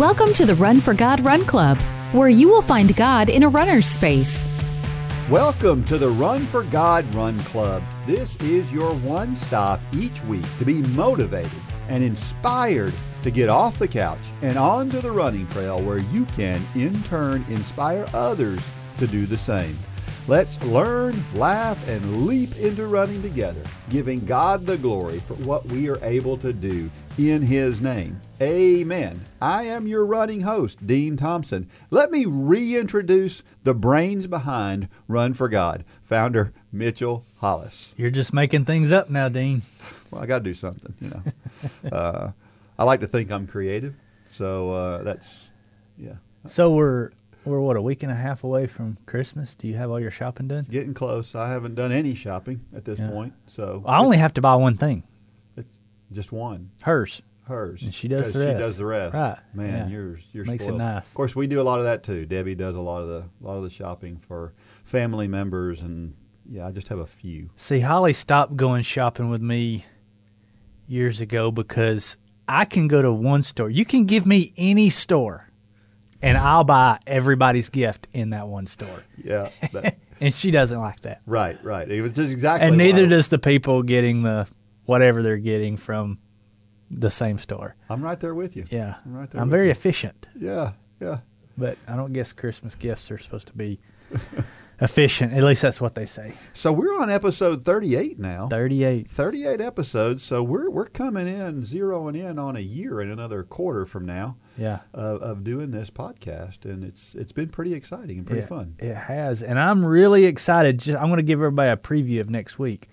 Welcome to the Run for God Run Club, where you will find God in a runner's space. Welcome to the Run for God Run Club. This is your one stop each week to be motivated and inspired to get off the couch and onto the running trail where you can, in turn, inspire others to do the same. Let's learn, laugh, and leap into running together, giving God the glory for what we are able to do in His name. Amen. I am your running host, Dean Thompson. Let me reintroduce the brains behind Run for God, founder Mitchell Hollis. You're just making things up now, Dean. Well, I got to do something, you know. uh, I like to think I'm creative, so uh, that's yeah. So we're we're what a week and a half away from Christmas. Do you have all your shopping done? It's getting close. I haven't done any shopping at this Yeah. point, so I only have to buy one thing, it's just one. hers. Hers. And she does the She does the rest. Right. Man, Yeah. yours you're Makes it nice. Of course, we do a lot of that too. Debbie does a lot of the a lot of the shopping for family members, and yeah, I just have a few. See, Holly stopped going shopping with me years ago because I can go to one store. You can give me any store, and I'll buy everybody's gift in that one store. Yeah. that- And she doesn't like that. right. Right. It was just exactly. And neither does the people getting the whatever they're getting from the same store. I'm right there with you. Yeah. I'm right there. I'm very you. efficient. Yeah. Yeah. but I don't guess Christmas gifts are supposed to be efficient. At least that's what they say. So we're on episode 38 now. 38. 38 episodes. So we're we're coming in zeroing in on a year and another quarter from now Yeah. of, of doing this podcast, and it's it's been pretty exciting and pretty it, fun. It has. And I'm really excited. Just, I'm going to give everybody a preview of next week.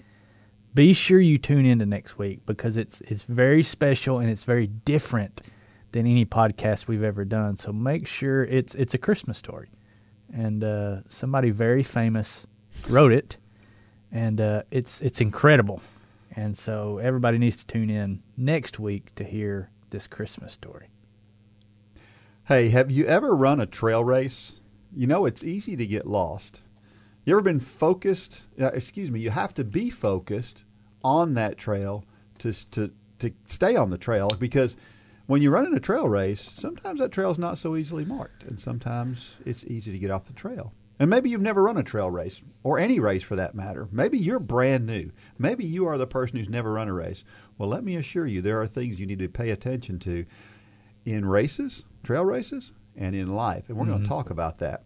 Be sure you tune into next week because it's it's very special and it's very different than any podcast we've ever done. So make sure it's it's a Christmas story. And uh, somebody very famous wrote it and uh, it's it's incredible. And so everybody needs to tune in next week to hear this Christmas story. Hey, have you ever run a trail race? You know, it's easy to get lost. You ever been focused? Uh, excuse me. You have to be focused on that trail to to to stay on the trail because when you're running a trail race, sometimes that trail's not so easily marked, and sometimes it's easy to get off the trail. And maybe you've never run a trail race or any race for that matter. Maybe you're brand new. Maybe you are the person who's never run a race. Well, let me assure you, there are things you need to pay attention to in races, trail races, and in life, and we're going to talk about that.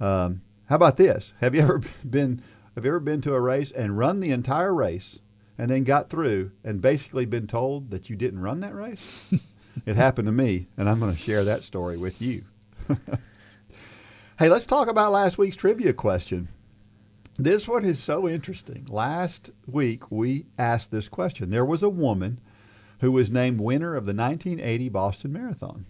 Um, how about this? Have you ever been have you ever been to a race and run the entire race, and then got through and basically been told that you didn't run that race? it happened to me, and I'm going to share that story with you. hey, let's talk about last week's trivia question. This one is so interesting. Last week we asked this question. There was a woman who was named winner of the 1980 Boston Marathon,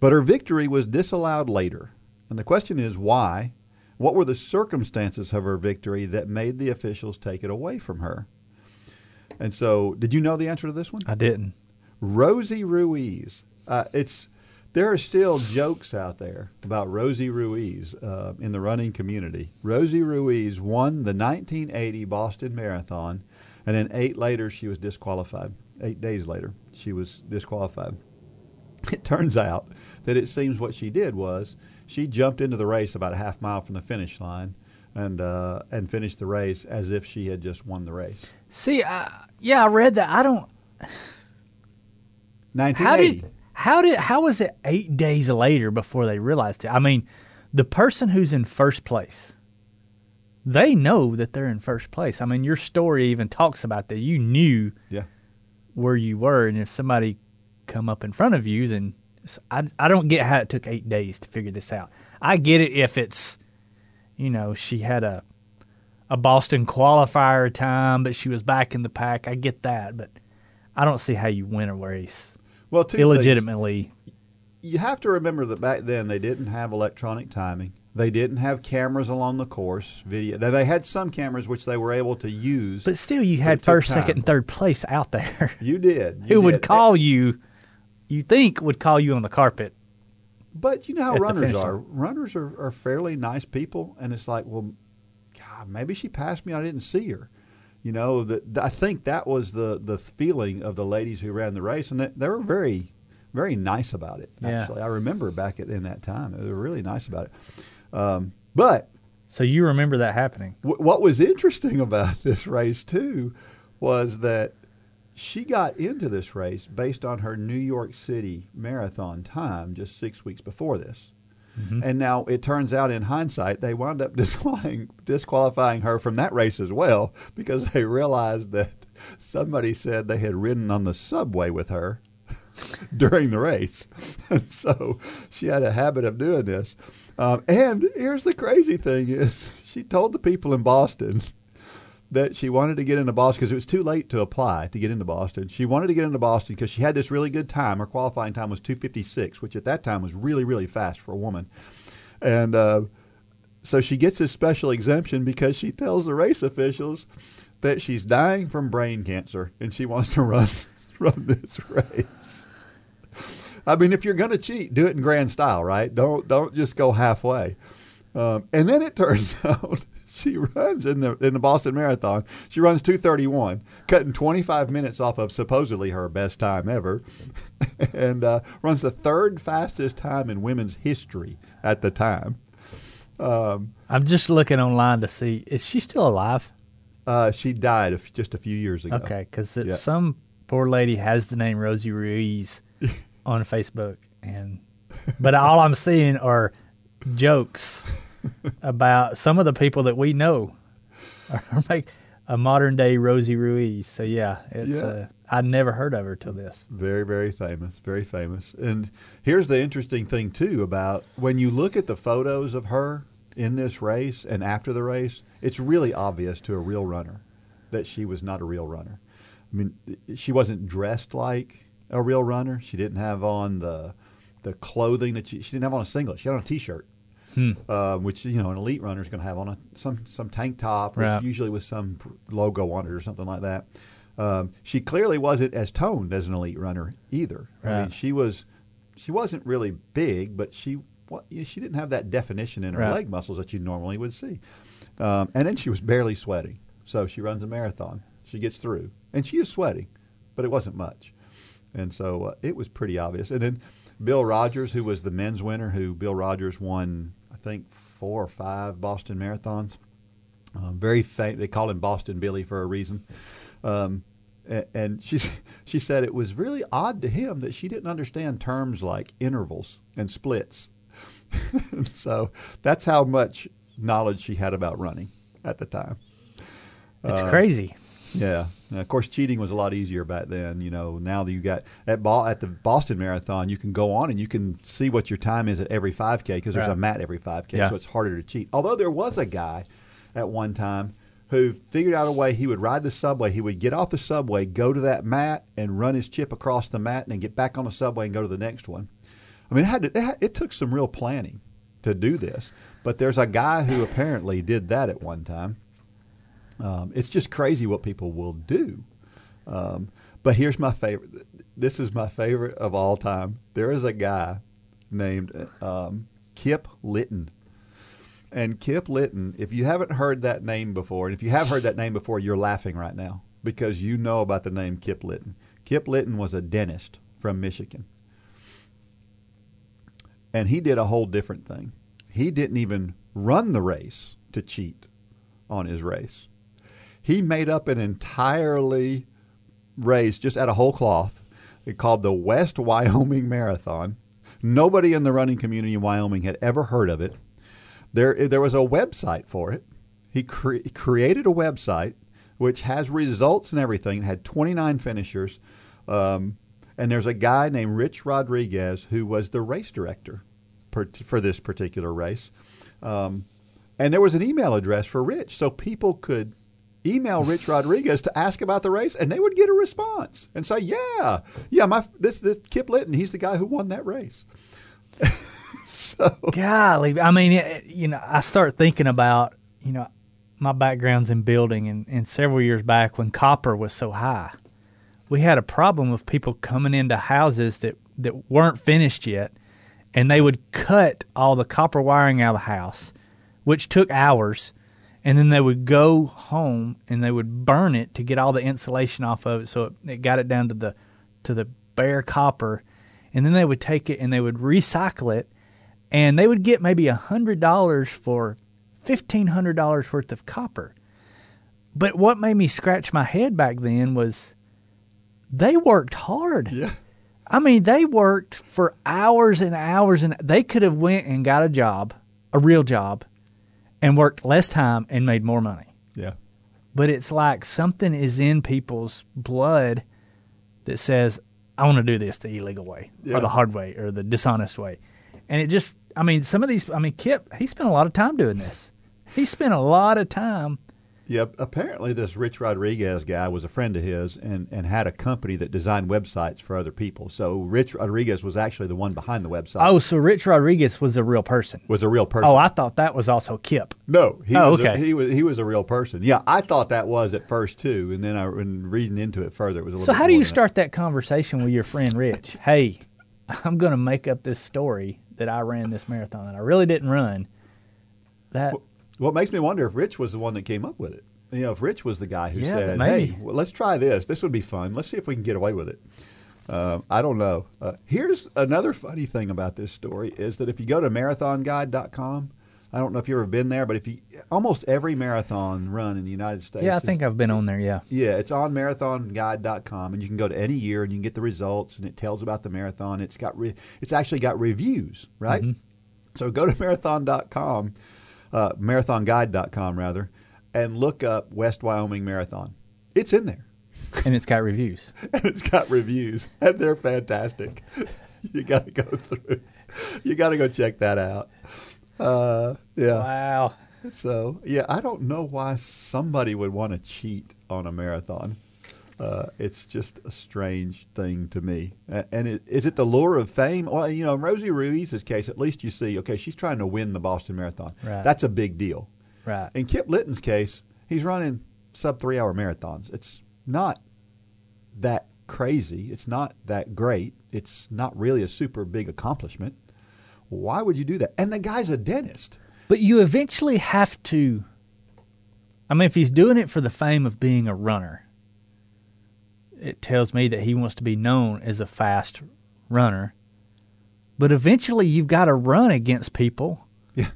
but her victory was disallowed later. And the question is why? What were the circumstances of her victory that made the officials take it away from her? And so, did you know the answer to this one? I didn't. Rosie Ruiz. Uh, it's there are still jokes out there about Rosie Ruiz uh, in the running community. Rosie Ruiz won the 1980 Boston Marathon, and then eight later she was disqualified. Eight days later she was disqualified. It turns out that it seems what she did was she jumped into the race about a half mile from the finish line. And uh, and finished the race as if she had just won the race. See, uh, yeah, I read that. I don't. 1980. How did how did how was it eight days later before they realized it? I mean, the person who's in first place, they know that they're in first place. I mean, your story even talks about that. You knew yeah. where you were, and if somebody come up in front of you, then I, I don't get how it took eight days to figure this out. I get it if it's, you know, she had a a Boston qualifier time, but she was back in the pack. I get that, but I don't see how you win a race Well, two things. illegitimately. you have to remember that back then they didn't have electronic timing. They didn't have cameras along the course, video. They- had some cameras which they were able to use. But still, you had first, second, and third place out there. you did. Who You would did. call you? You think would call you on the carpet? But you know how runners are. Runners are, are fairly nice people, and it's like, well, God, maybe she passed me. I didn't see her. You know, that I think that was the the feeling of the ladies who ran the race, and they, they were very very nice about it. Yeah. Actually, I remember back at, in that time, they were really nice about it. Um, but So you remember that happening? w- what was interesting about this race too was that she got into this race based on her New York City marathon time just six weeks before this. And now it turns out in hindsight, they wound up disqualifying, disqualifying her from that race as well because they realized that somebody said they had ridden on the subway with her during the race. And so she had a habit of doing this. Um, and here's the crazy thing is she told the people in Boston that she wanted to get into Boston because it was too late to apply to get into Boston. She wanted to get into Boston because she had this really good time. Her qualifying time was 256, which at that time was really, really fast for a woman. And uh, so she gets this special exemption because she tells the race officials that she's dying from brain cancer and she wants to run run this race. I mean, if you're going to cheat, do it in grand style, right? Don't don't just go halfway. Um, and then it turns out she runs in the in the Boston Marathon. She runs 231, cutting 25 minutes off of supposedly her best time ever, and uh, runs the third fastest time in women's history at the time. Um, I'm just looking online to see is she still alive? uh, she died a f- just a few years ago. Okay, because Yeah. some poor lady has the name Rosie Ruiz on Facebook, and but all I'm seeing are jokes about some of the people that we know are like a modern day Rosie Ruiz. So yeah, it's Yeah. uh, I never heard of her till this. Very, very famous, very famous. And here's the interesting thing too about when you look at the photos of her in this race and after the race, it's really obvious to a real runner that she was not a real runner. I mean, she wasn't dressed like a real runner. She didn't have on the the clothing that she, she didn't have on a singlet. She had on a t-shirt. Um, which you know an elite runner is going to have on a some some tank top, which Right. usually with some logo on it or something like that. Um, she clearly wasn't as toned as an elite runner either. I mean, she was she wasn't really big, but she she didn't have that definition in her Right. leg muscles that you normally would see. Um, and then she was barely sweating, so she runs a marathon. She gets through, and she is sweating, but it wasn't much. And so uh, it was pretty obvious. And then Bill Rodgers, who was the men's winner, who Bill Rodgers won, think, four or five Boston marathons. Um, very famous. They call him Boston Billy for a reason. Um, and she she said it was really odd to him that she didn't understand terms like intervals and splits. so that's how much knowledge she had about running at the time. It's Uh, crazy. Yeah, of course, cheating was a lot easier back then. You know, now that you got at Bo- at the Boston Marathon, you can go on and you can see what your time is at every 5K because there's Right. a mat every 5K, Yeah. so it's harder to cheat. Although there was a guy at one time who figured out a way he would ride the subway. He would get off the subway, go to that mat, and run his chip across the mat, and then get back on the subway and go to the next one. I mean, it had to, it, had, it took some real planning to do this, but there's a guy who apparently did that at one time. Um, it's just crazy what people will do. Um, but here's my favorite. This is my favorite of all time. There is a guy named um, Kip Litton. And Kip Litton, if you haven't heard that name before, and if you have heard that name before, you're laughing right now because you know about the name Kip Litton. Kip Litton was a dentist from Michigan. And he did a whole different thing. He didn't even run the race to cheat on his race. He made up an entirely race just out of whole cloth. Called the West Wyoming Marathon. Nobody in the running community in Wyoming had ever heard of it. There, there was a website for it. He cre- created a website which has results and everything. It had 29 finishers. Um, and there's a guy named Rich Rodriguez who was the race director per, for this particular race. Um, and there was an email address for Rich, so people could email Rich Rodriguez to ask about the race, and they would get a response and say, "Yeah, yeah, my this this Kip Litton, he's the guy who won that race." so Golly, I mean, you know, I start thinking about, you know, my background's in building, and, and several years back when copper was so high, we had a problem with people coming into houses that, that weren't finished yet, and they would cut all the copper wiring out of the house, which took hours, and then they would go home and they would burn it to get all the insulation off of it, so it, it got it down to the to the bare copper, and then they would take it and they would recycle it, and they would get maybe a hundred dollars for fifteen hundred dollars worth of copper. But what made me scratch my head back then was they worked hard. Yeah. I mean, they worked for hours and hours, and they could have went and got a job, a real job, and worked less time and made more money. Yeah. But it's like something is in people's blood that says, "I want to do this the illegal way, Yeah. or the hard way, or the dishonest way," and it just, I mean, some of these, I mean, Kip, he spent a lot of time doing this. He spent a lot of time. Yeah, apparently this Rich Rodriguez guy was a friend of his and, and had a company that designed websites for other people. So Rich Rodriguez was actually the one behind the website. Oh, so Rich Rodriguez was a real person. was a real person. Oh, I thought that was also Kip. no, he Oh, was a, he was he was a real person. Yeah, I thought that was at first too, and then I when reading into it further, it was a little. So how do you start that conversation with your friend Rich? hey, I'm going to make up this story that I ran this marathon that I really didn't run. That What makes me wonder if Rich was the one that came up with it. You know, if Rich was the guy who Yeah, said, maybe. "Hey, well, let's try this. This would be fun. Let's see if we can get away with it." Uh, I don't know. Uh, here's another funny thing about this story is that if you go to marathonguide.com, I don't know if you've ever been there, but if you almost every marathon run in the United States, yeah, I is- think I've been on there. Yeah, yeah, it's on marathonguide.com, and you can go to any year and you can get the results, and it tells about the marathon. It's got re- it's actually got reviews, right? So go to marathon.com, uh, marathonguide.com rather, and look up West Wyoming Marathon. It's in there, and it's got reviews. and it's got reviews, and they're fantastic. you got to go through. You got to go check that out. Uh, yeah. Wow. So yeah, I don't know why somebody would want to cheat on a marathon. Uh, it's just a strange thing to me. And it, is it the lure of fame? Well, you know, in Rosie Ruiz's case, at least you see, okay, she's trying to win the Boston Marathon. Right. That's a big deal. Right. In Kip Litton's case, he's running sub three hour marathons. It's not that crazy. It's not that great. It's not really a super big accomplishment. Why would you do that? And the guy's a dentist. But you eventually have to. I mean, if he's doing it for the fame of being a runner, it tells me that he wants to be known as a fast runner. But eventually, you've got to run against people Yeah.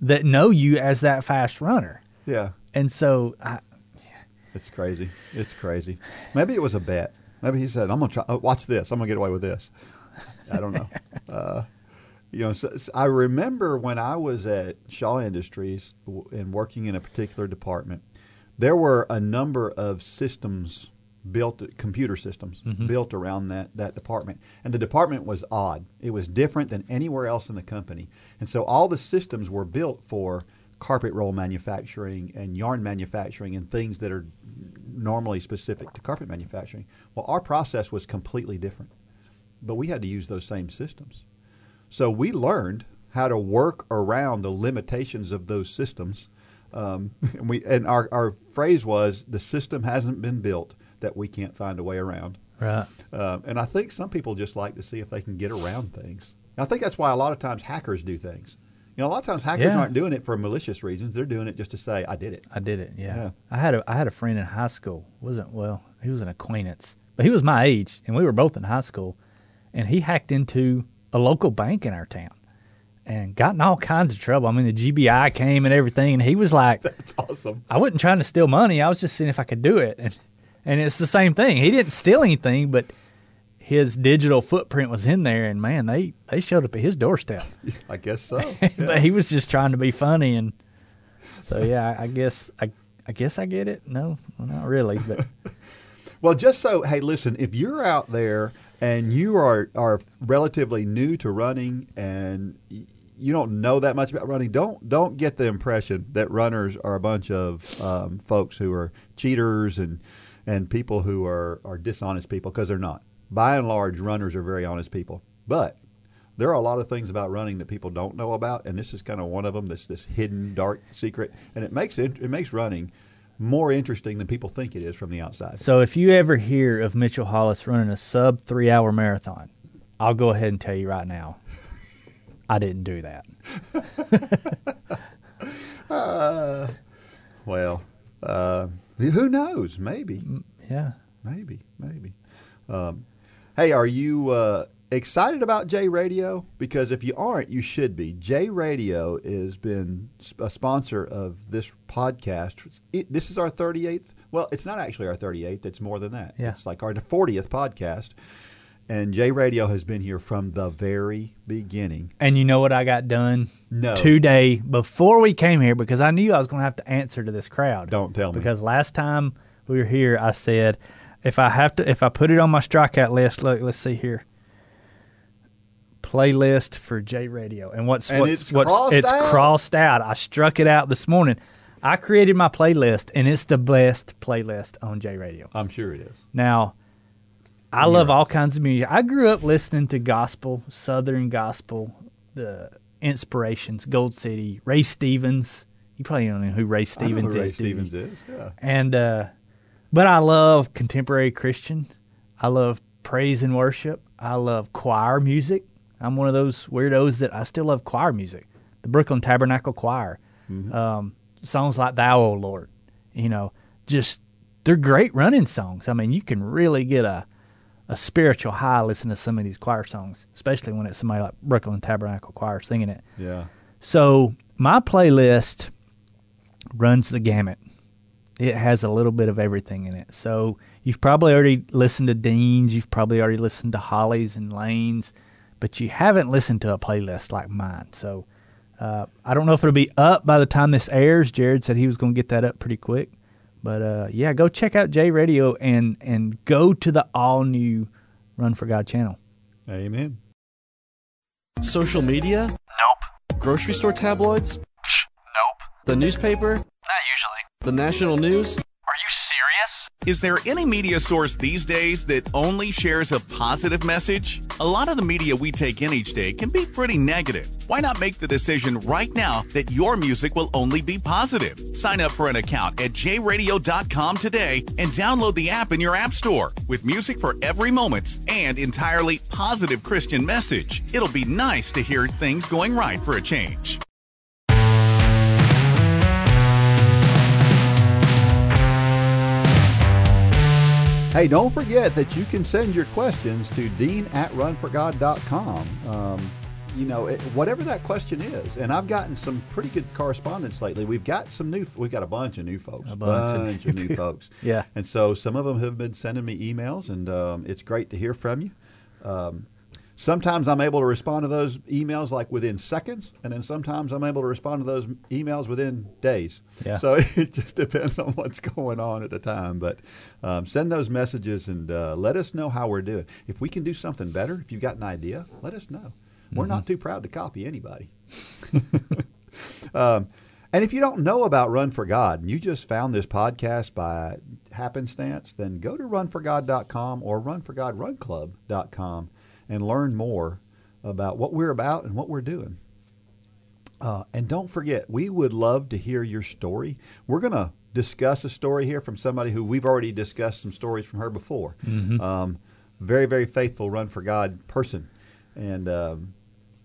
that know you as that fast runner. Yeah. And so, I, It's crazy. It's crazy. Maybe it was a bet. Maybe he said, "I'm gonna try. uh, Watch this. I'm gonna get away with this." I don't know. uh, you know, so, so I remember when I was at Shaw Industries and working in a particular department, there were a number of systems built, computer systems built around that that department, and the department was odd. It was different than anywhere else in the company, and so all the systems were built for carpet roll manufacturing and yarn manufacturing and things that are normally specific to carpet manufacturing. Well, our process was completely different, but we had to use those same systems. So we learned how to work around the limitations of those systems. Um, and we and our, our phrase was the system hasn't been built that we can't find a way around. right. Um, and I think some people just like to see if they can get around things. I think that's why a lot of times hackers do things. You know, a lot of times hackers Yeah. aren't doing it for malicious reasons. They're doing it just to say, "I did it." I did it. Yeah. Yeah. I had a I had a friend in high school. wasn't well. He was an acquaintance, but he was my age, and we were both in high school. And he hacked into a local bank in our town, and got in all kinds of trouble. I mean, the GBI came and everything, and he was like, "That's awesome. "I wasn't trying to steal money. I was just seeing if I could do it." And and it's the same thing. He didn't steal anything, but his digital footprint was in there, and man, they they showed up at his doorstep. I guess so. but he was just trying to be funny and so yeah I, guess I, I guess I get it no well, not really but Well, just so hey, listen, if you're out there and you are are relatively new to running and y- you don't know that much about running, don't don't get the impression that runners are a bunch of um, folks who are cheaters and and people who are are dishonest people because they're not. By and large, runners are very honest people, but there are a lot of things about running that people don't know about, and this is kind of one of them. This this hidden dark secret, and it makes it, it makes running more interesting than people think it is from the outside. so if you ever hear of Mitchell Hollis running a sub three hour marathon I'll go ahead and tell you right now I didn't do that Well, uh, who knows? Maybe, yeah maybe, maybe. Um, hey, are you uh, excited about J Radio? Because if you aren't, you should be. J Radio has been a sponsor of this podcast. It, this is our 38th. Well, it's not actually our 38th. It's more than that. Yeah. It's like our 40th podcast. And J Radio has been here from the very beginning. And you know what I got done No. today before we came here because I knew I was going to have to answer to this crowd. Don't tell me. Because last time we were here, I said if I have to, if I put it on my strikeout list, look, let's see here. Playlist for J Radio, and what's And what's, it's what's crossed it's out? crossed out. I struck it out this morning. I created my playlist, and it's the best playlist on J Radio. I'm sure it is. Now, I love all kinds of music. I grew up listening to gospel, Southern gospel, the inspirations, Gold City, Ray Stevens. You probably don't know who Ray I know Stevens who Ray is. Stevens is. Yeah. And uh, but I love contemporary Christian. I love praise and worship. I love choir music. I'm one of those weirdos that I still love choir music. The Brooklyn Tabernacle Choir, um, songs like "Thou, O Lord," you know, just they're great running songs. I mean, you can really get a a spiritual high listening to some of these choir songs, especially when it's somebody like Brooklyn Tabernacle Choir singing it. Yeah. So my playlist runs the gamut. It has a little bit of everything in it. So you've probably already listened to Dean's, you've probably already listened to Hollies and Lanes, but you haven't listened to a playlist like mine. So uh, I don't know if it'll be up by the time this airs. Jared said he was going to get that up pretty quick. But uh, yeah, go check out J Radio and and go to the all new Run for God channel. Amen. Social media? Nope. Grocery store tabloids? Nope. The newspaper? Not usually. The national news? Is there any media source these days that only shares a positive message? A lot of the media we take in each day can be pretty negative. Why not make the decision right now that your music will only be positive? Sign up for an account at jradio.com today and download the app in your app store with music for every moment and entirely positive Christian message. It'll be nice to hear things going right for a change. Hey, don't forget that you can send your questions to dean at runforgod.com. Um, you know, it, whatever that question is. And I've gotten some pretty good correspondence lately. We've got some new, we've got a bunch of new folks. A bunch of of new folks. Yeah. And so some of them have been sending me emails, and um, it's great to hear from you. Um, sometimes I'm able to respond to those emails like within seconds, and then sometimes I'm able to respond to those emails within days. Yeah. So it just depends on what's going on at the time. But um, send those messages and uh, let us know how we're doing. If we can do something better, if you've got an idea, let us know. We're not too proud to copy anybody. Um, and if you don't know about Run for God and you just found this podcast by happenstance, then go to runforgod.com or runforgodrunclub.com and learn more about what we're about and what we're doing. Uh, and don't forget, we would love to hear your story. We're going to discuss a story here from somebody who we've already discussed some stories from her before. Um, very, very faithful Run for God person. And um,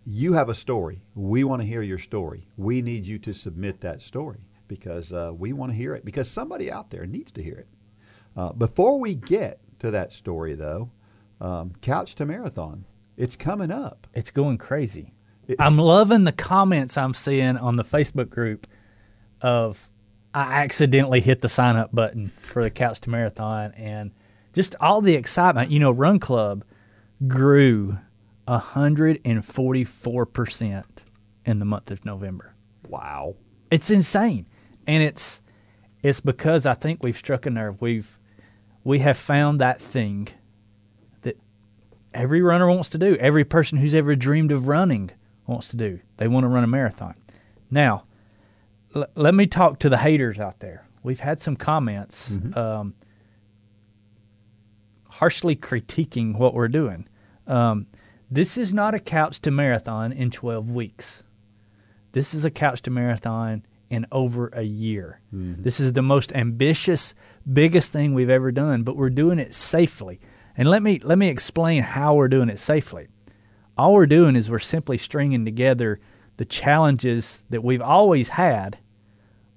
you have a story. We want to hear your story. We need you to submit that story because uh, we want to hear it because somebody out there needs to hear it. Uh, before we get to that story, though, um, Couch to Marathon, it's coming up. It's going crazy. It- I'm loving the comments I'm seeing on the Facebook group of I accidentally hit the sign up button for the Couch to Marathon and just all the excitement. You know, Run Club grew 144% in the month of November. Wow. It's insane. And it's it's because I think we've struck a nerve. We've we have found that thing every runner wants to do. Every person who's ever dreamed of running wants to do. They want to run a marathon. Now, l- let me talk to the haters out there. We've had some comments um, harshly critiquing what we're doing. Um, this is not a couch to marathon in 12 weeks. This is a couch to marathon in over a year. This is the most ambitious, biggest thing we've ever done, but we're doing it safely. And let me let me explain how we're doing it safely. All we're doing is we're simply stringing together the challenges that we've always had,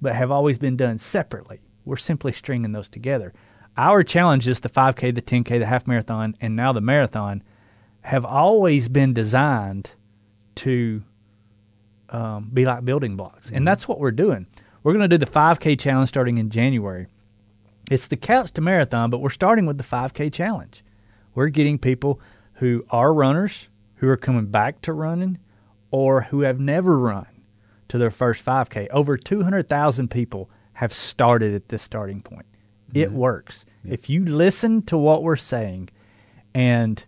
but have always been done separately. We're simply stringing those together. Our challenge is the 5K, the 10K, the half marathon, and now the marathon have always been designed to um, be like building blocks. And that's what we're doing. We're going to do the 5K challenge starting in January. It's the couch to marathon, but we're starting with the 5K challenge. We're getting people who are runners, who are coming back to running, or who have never run to their first 5K. Over 200,000 people have started at this starting point. It mm-hmm. works. If you listen to what we're saying and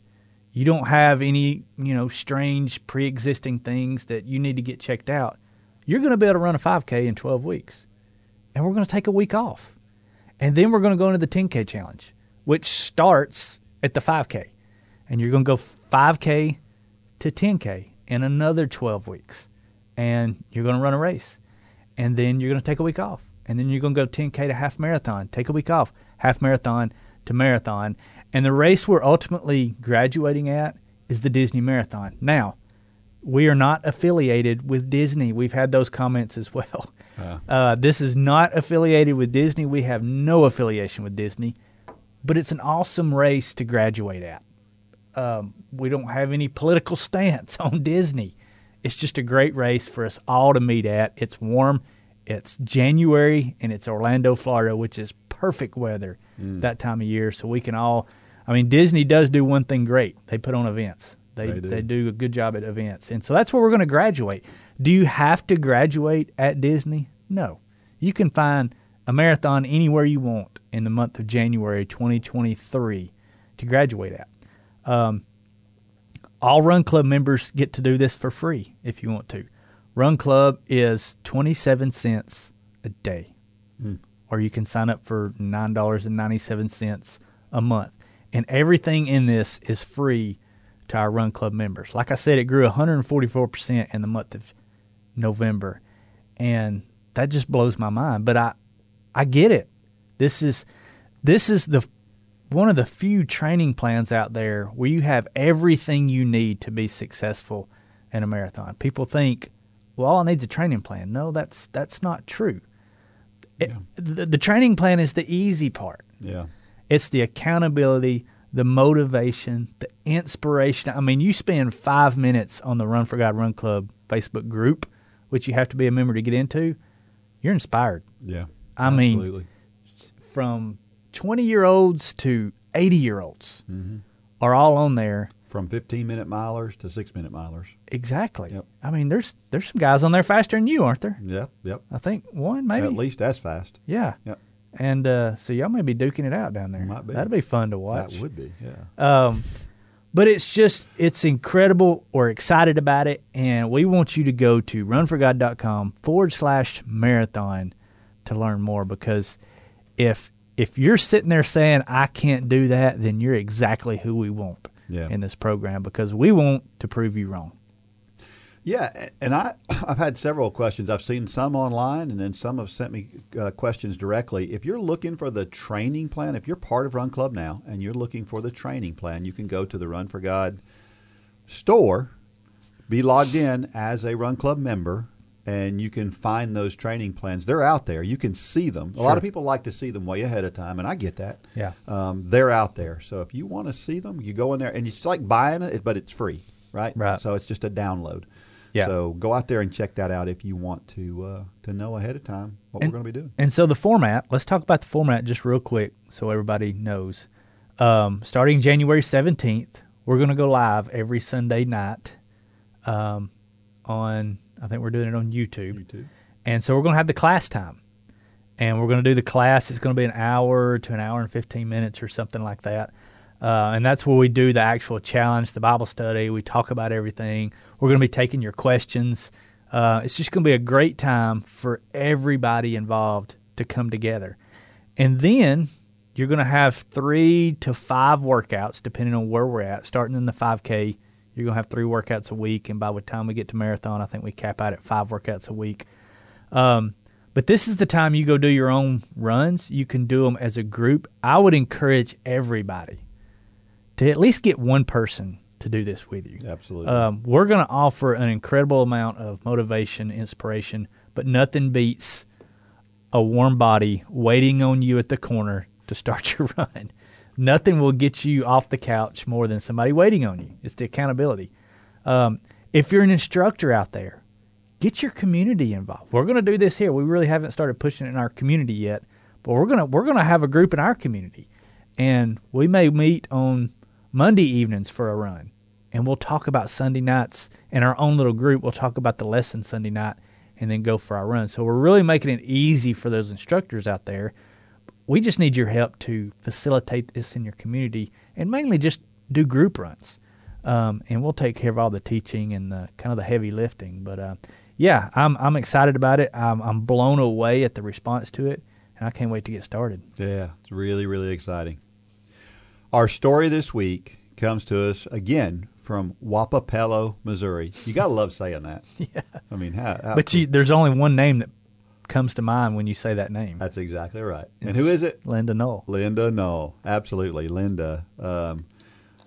you don't have any, you know, strange pre-existing things that you need to get checked out, you're going to be able to run a 5K in 12 weeks. And we're going to take a week off. And then we're going to go into the 10K challenge, which starts at the 5K. And you're going to go 5K to 10K in another 12 weeks. And you're going to run a race. And then you're going to take a week off. And then you're going to go 10K to half marathon, take a week off, half marathon to marathon. And the race we're ultimately graduating at is the Disney Marathon. Now, we are not affiliated with Disney. We've had those comments as well. Uh, this is not affiliated with Disney. We have no affiliation with Disney, but it's an awesome race to graduate at. Um, we don't have any political stance on Disney. It's just a great race for us all to meet at. It's warm. It's January and it's Orlando, Florida, which is perfect weather that time of year. So we can all. I mean, Disney does do one thing great. They put on events. They They do. they do a good job at events, and so that's where we're going to graduate. Do you have to graduate at Disney? No, you can find a marathon anywhere you want in the month of January 2023 to graduate at. Um, all Run Club members get to do this for free if you want to. Run Club is 27 cents a day, or you can sign up for $9.97 a month. And everything in this is free to our Run Club members. Like I said, it grew 144% in the month of November. And that just blows my mind. But I, I get it. This is this is the one of the few training plans out there where you have everything you need to be successful in a marathon. People think, well, all I need is a training plan. No, that's that's not true. It, the, the training plan is the easy part. Yeah. It's the accountability, the motivation, the inspiration. I mean, you spend five minutes on the Run for God Run Club Facebook group, which you have to be a member to get into. You're inspired. Yeah. I mean- Absolutely. From 20 year olds to 80 year olds are all on there. From 15 minute milers to six minute milers. Exactly. Yep. I mean, there's there's some guys on there faster than you, aren't there? Yep. Yep. I think one, maybe. At least as fast. Yeah. Yep. And uh, so y'all may be duking it out down there. Might be. That'd be fun to watch. That would be. Yeah. Um, but it's just it's incredible. We're excited about it, and we want you to go to runforgod.com forward slash marathon to learn more. Because if if you're sitting there saying I can't do that, then you're exactly who we want Yeah. in this program because we want to prove you wrong. Yeah, and I I've had several questions. I've seen some online, and then some have sent me uh, questions directly. If you're looking for the training plan, if you're part of Run Club now and you're looking for the training plan, you can go to the Run for God store, be logged in as a Run Club member, and you can find those training plans. They're out there. You can see them. A lot of people like to see them way ahead of time, and I get that. Yeah. um, they're out there. So if you want to see them, you go in there, and it's like buying it, but it's free, right? Right. So it's just a download. Yeah. So go out there and check that out if you want to uh, to know ahead of time what And- we're going to be doing. And so the format, let's talk about the format just real quick so everybody knows. Um, starting January 17th, we're going to go live every Sunday night um, on, I think we're doing it on YouTube. YouTube. And so we're going to have the class time. And we're going to do the class. It's going to be an hour to an hour and 15 minutes or something like that. Uh, and that's where we do the actual challenge, the Bible study. We talk about everything. We're going to be taking your questions. Uh, it's just going to be a great time for everybody involved to come together. And then you're going to have three to five workouts, depending on where we're at. Starting in the 5K, you're going to have three workouts a week. And by the time we get to marathon, I think we cap out at five workouts a week. Um, but this is the time you go do your own runs. You can do them as a group. I would encourage everybody to at least get one person to do this with you. Absolutely. Um, we're going to offer an incredible amount of motivation, inspiration, but nothing beats a warm body waiting on you at the corner to start your run. Nothing will get you off the couch more than somebody waiting on you. It's the accountability. Um, if you're an instructor out there, get your community involved. We're going to do this here. We really haven't started pushing it in our community yet, but we're gonna we're gonna have a group in our community, and we may meet on Monday evenings for a run, and we'll talk about Sunday nights in our own little group. We'll talk about the lesson Sunday night, and then go for our run. So we're really making it easy for those instructors out there. We just need your help to facilitate this in your community, and mainly just do group runs. Um, and we'll take care of all the teaching and the kind of the heavy lifting. But uh, yeah, I'm I'm excited about it. I'm, I'm blown away at the response to it, and I can't wait to get started. Yeah, it's really, really exciting. Our story this week comes to us again from Wappapello, Missouri. You got to love saying that. Yeah. I mean, how, how But you, there's only one name that comes to mind when you say that name. that's exactly right. And who is it? Linda Knoll. Linda, no, absolutely, Linda. Um,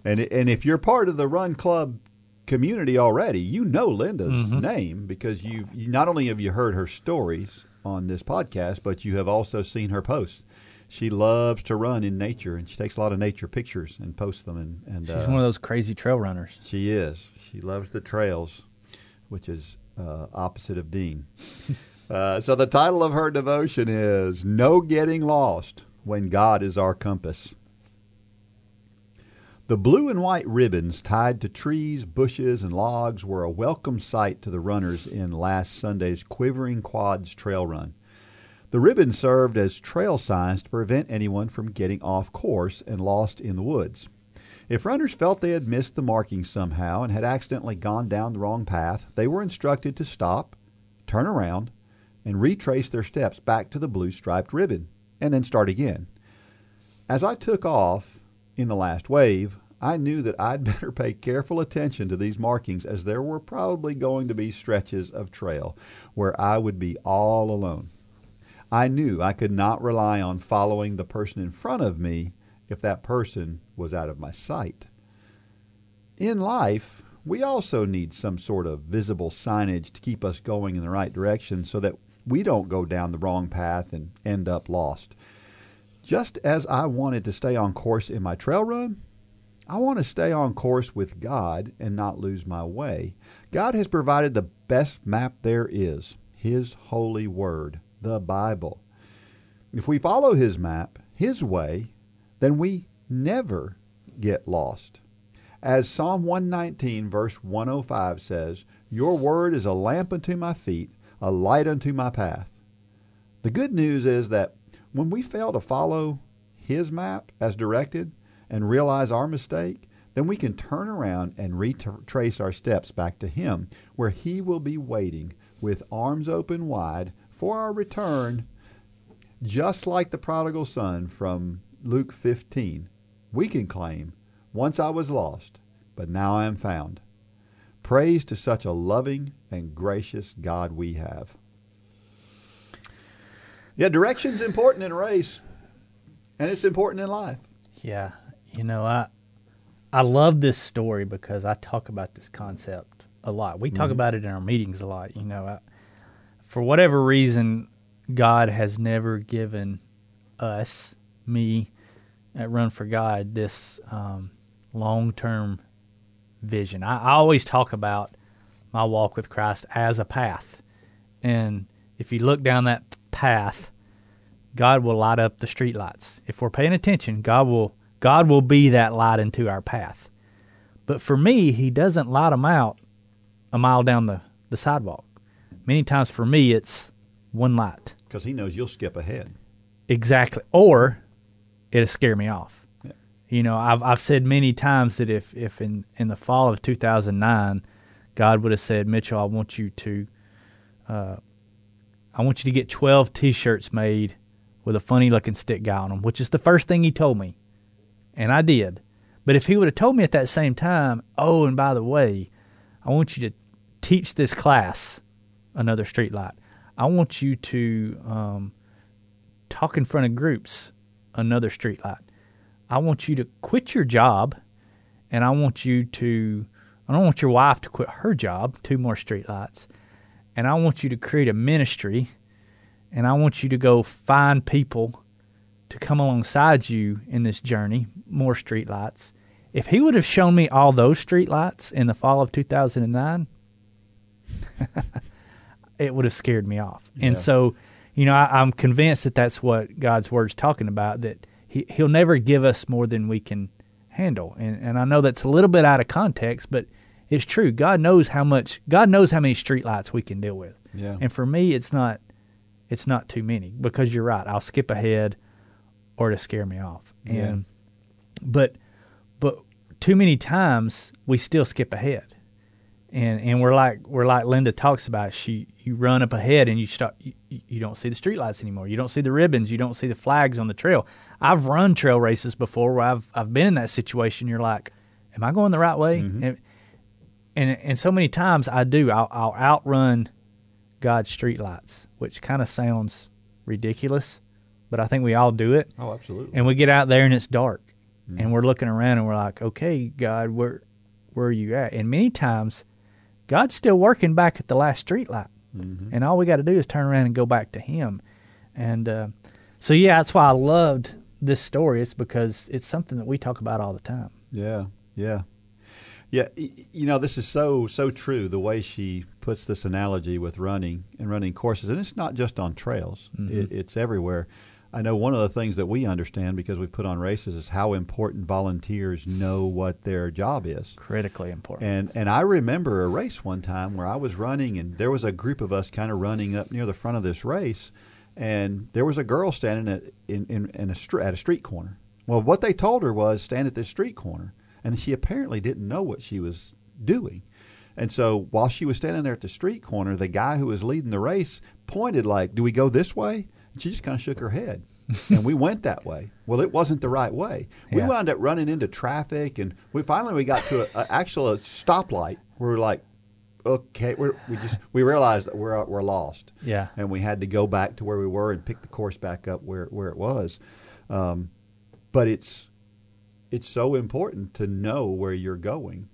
and and if you're part of the Run Club community already, you know Linda's name because you've you, not only have you heard her stories on this podcast, but you have also seen her posts. She loves to run in nature, and she takes a lot of nature pictures and posts them. And, and She's uh, one of those crazy trail runners. she is. She loves the trails, which is uh, opposite of Dean. uh, so the title of her devotion is No Getting Lost When God is Our Compass. The blue and white ribbons tied to trees, bushes, and logs were a welcome sight to the runners in last Sunday's Quivering Quads trail run. The ribbons served as trail signs to prevent anyone from getting off course and lost in the woods. If runners felt they had missed the marking somehow and had accidentally gone down the wrong path, they were instructed to stop, turn around, and retrace their steps back to the blue striped ribbon, and then start again. As I took off in the last wave, I knew that I'd better pay careful attention to these markings as there were probably going to be stretches of trail where I would be all alone. I knew I could not rely on following the person in front of me if that person was out of my sight. In life, we also need some sort of visible signage to keep us going in the right direction so that we don't go down the wrong path and end up lost. Just as I wanted to stay on course in my trail run, I want to stay on course with God and not lose my way. God has provided the best map there is His holy word, the Bible. If we follow His map, His way, then we never get lost. As Psalm 119, verse 105 says, Your word is a lamp unto my feet, a light unto my path. The good news is that when we fail to follow His map as directed and realize our mistake, then we can turn around and retrace our steps back to Him, where He will be waiting with arms open wide for our return, just like the prodigal son from Luke 15. We can claim, Once I was lost, but now I am found. Praise to such a loving and gracious God we have. Yeah, direction's important in a race, and it's important in life. Yeah, you know, I I love this story because I talk about this concept a lot. We talk about it in our meetings a lot. You know, I, for whatever reason, God has never given us, me, at Run for God, this um, long term vision. I, I always talk about my walk with Christ as a path, and if you look down that path, God will light up the streetlights. If we're paying attention, God will God will be that light into our path. But for me, He doesn't light them out a mile down the, the sidewalk. Many times for me, it's one light. Because he knows you'll skip ahead. Exactly. Or it'll scare me off. You know, I've I've said many times that if, if in, in the fall of 2009, God would have said, Mitchell, I want you to, uh, I want you to get 12 T-shirts made with a funny looking stick guy on them, which is the first thing He told me, and I did. But if He would have told me at that same time, oh, and by the way, I want you to teach this class another street light. I want you to um, talk in front of groups another street light. I want you to quit your job and I want you to I don't want your wife to quit her job, two more street lights. And I want you to create a ministry and I want you to go find people to come alongside you in this journey, more streetlights. If he would have shown me all those streetlights in the fall of 2009, it would have scared me off. And so, you know, I, I'm convinced that that's what God's word's talking about. That he He'll never give us more than we can handle. And and I know that's a little bit out of context, but it's true. God knows how much. God knows how many streetlights we can deal with. Yeah. And for me, it's not. It's not too many because you're right. I'll skip ahead, or to scare me off. Yeah. And but but too many times we still skip ahead and and we're like we're like Linda talks about. She you run up ahead and you start you, you don't see the streetlights anymore. You don't see the ribbons. You don't see the flags on the trail. I've run trail races before where I've I've been in that situation. You're like, am I going the right way? And, and and so many times I do. I'll, I'll outrun God's streetlights, which kind of sounds ridiculous, but I think we all do it. Oh, absolutely. And we get out there and it's dark, Mm-hmm. and we're looking around and we're like, okay, God, where where are you at? And many times, God's still working back at the last street light, Mm-hmm. and all we got to do is turn around and go back to Him. And uh, so, yeah, that's why I loved this story. It's because it's something that we talk about all the time. Yeah, yeah, yeah. You know, this is so so true. The way she puts this analogy with running and running courses, and it's not just on trails; it, it's everywhere. I know one of the things that we understand because we put on races is how important volunteers know what their job is. Critically important. And and I remember a race one time where I was running, and there was a group of us kind of running up near the front of this race, and there was a girl standing at in, in, in a str- at a street corner. Well, what they told her was stand at this street corner, and she apparently didn't know what she was doing. And so while she was standing there at the street corner, the guy who was leading the race pointed like, "Do we go this way?" And she just kind of shook her head. and we went that way. Well, it wasn't the right way. We Yeah. wound up running into traffic, and we finally we got to a, a actual a stoplight. where we're like, okay, we're, we just we realized that we're we're lost. Yeah. and we had to go back to where we were and pick the course back up where where it was. Um, but it's it's so important to know where you're going.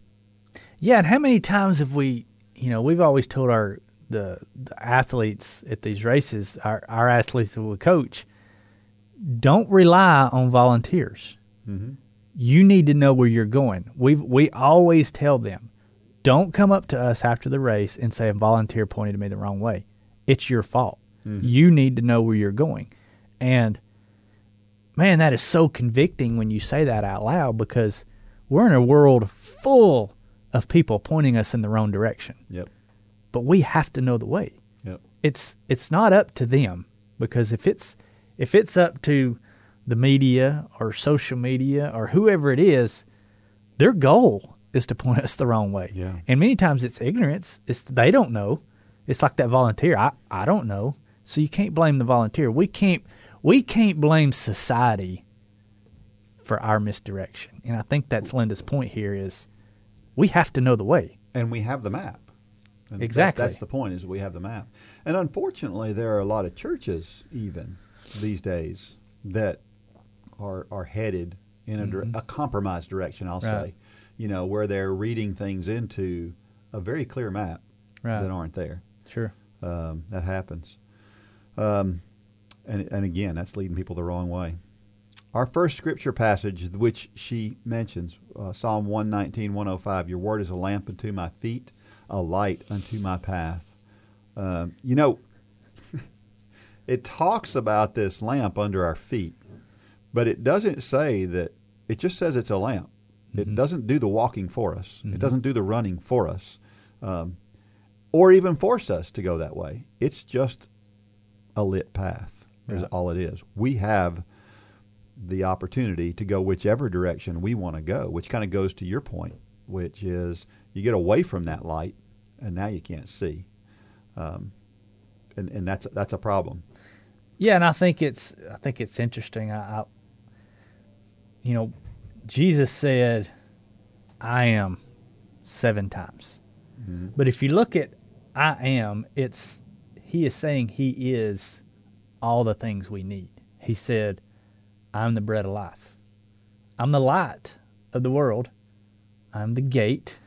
Yeah, and how many times have we, you know, we've always told our the, the athletes at these races, our our athletes that we coach, don't rely on volunteers. Mm-hmm. You need to know where you're going. We we always tell them, don't come up to us after the race and say a volunteer pointed me the wrong way. It's your fault. Mm-hmm. You need to know where you're going, and man, that is so convicting when you say that out loud because we're in a world full of people pointing us in the wrong direction. Yep. But we have to know the way. Yep. It's it's not up to them because if it's if it's up to the media or social media or whoever it is, their goal is to point us the wrong way. Yeah. And many times it's ignorance. It's they don't know. It's like that volunteer. I, I don't know. So you can't blame the volunteer. We can't we can't blame society for our misdirection. And I think that's Linda's point here is we have to know the way. and we have the map. And that- Exactly. that's the point is we have the map. And unfortunately, there are a lot of churches even these days that are are headed in a, dire- a compromised direction. I'll Mm-hmm. Right. say, you know, where they're reading things into a very clear map Right. that aren't there. Sure. Um, that happens. Um, and, and again, that's leading people the wrong way. Our first scripture passage, which she mentions, uh, Psalm 119, 105, Your word is a lamp unto my feet, a light unto my path. Um, you know, it talks about this lamp under our feet, but it doesn't say that, it just says it's a lamp. It doesn't do the walking for us, it doesn't do the running for us, um, or even force us to go that way. It's just a lit path, is Right. all it is. We have the opportunity to go whichever direction we want to go, which kind of goes to your point, which is you get away from that light and now you can't see. Um, and, and that's that's a problem. Yeah, and I think it's I think it's interesting. I, I you know, Jesus said, "I am," seven times. But if you look at "I am," it's he is saying he is all the things we need. He said, "I'm the bread of life. I'm the light of the world. I'm the gate.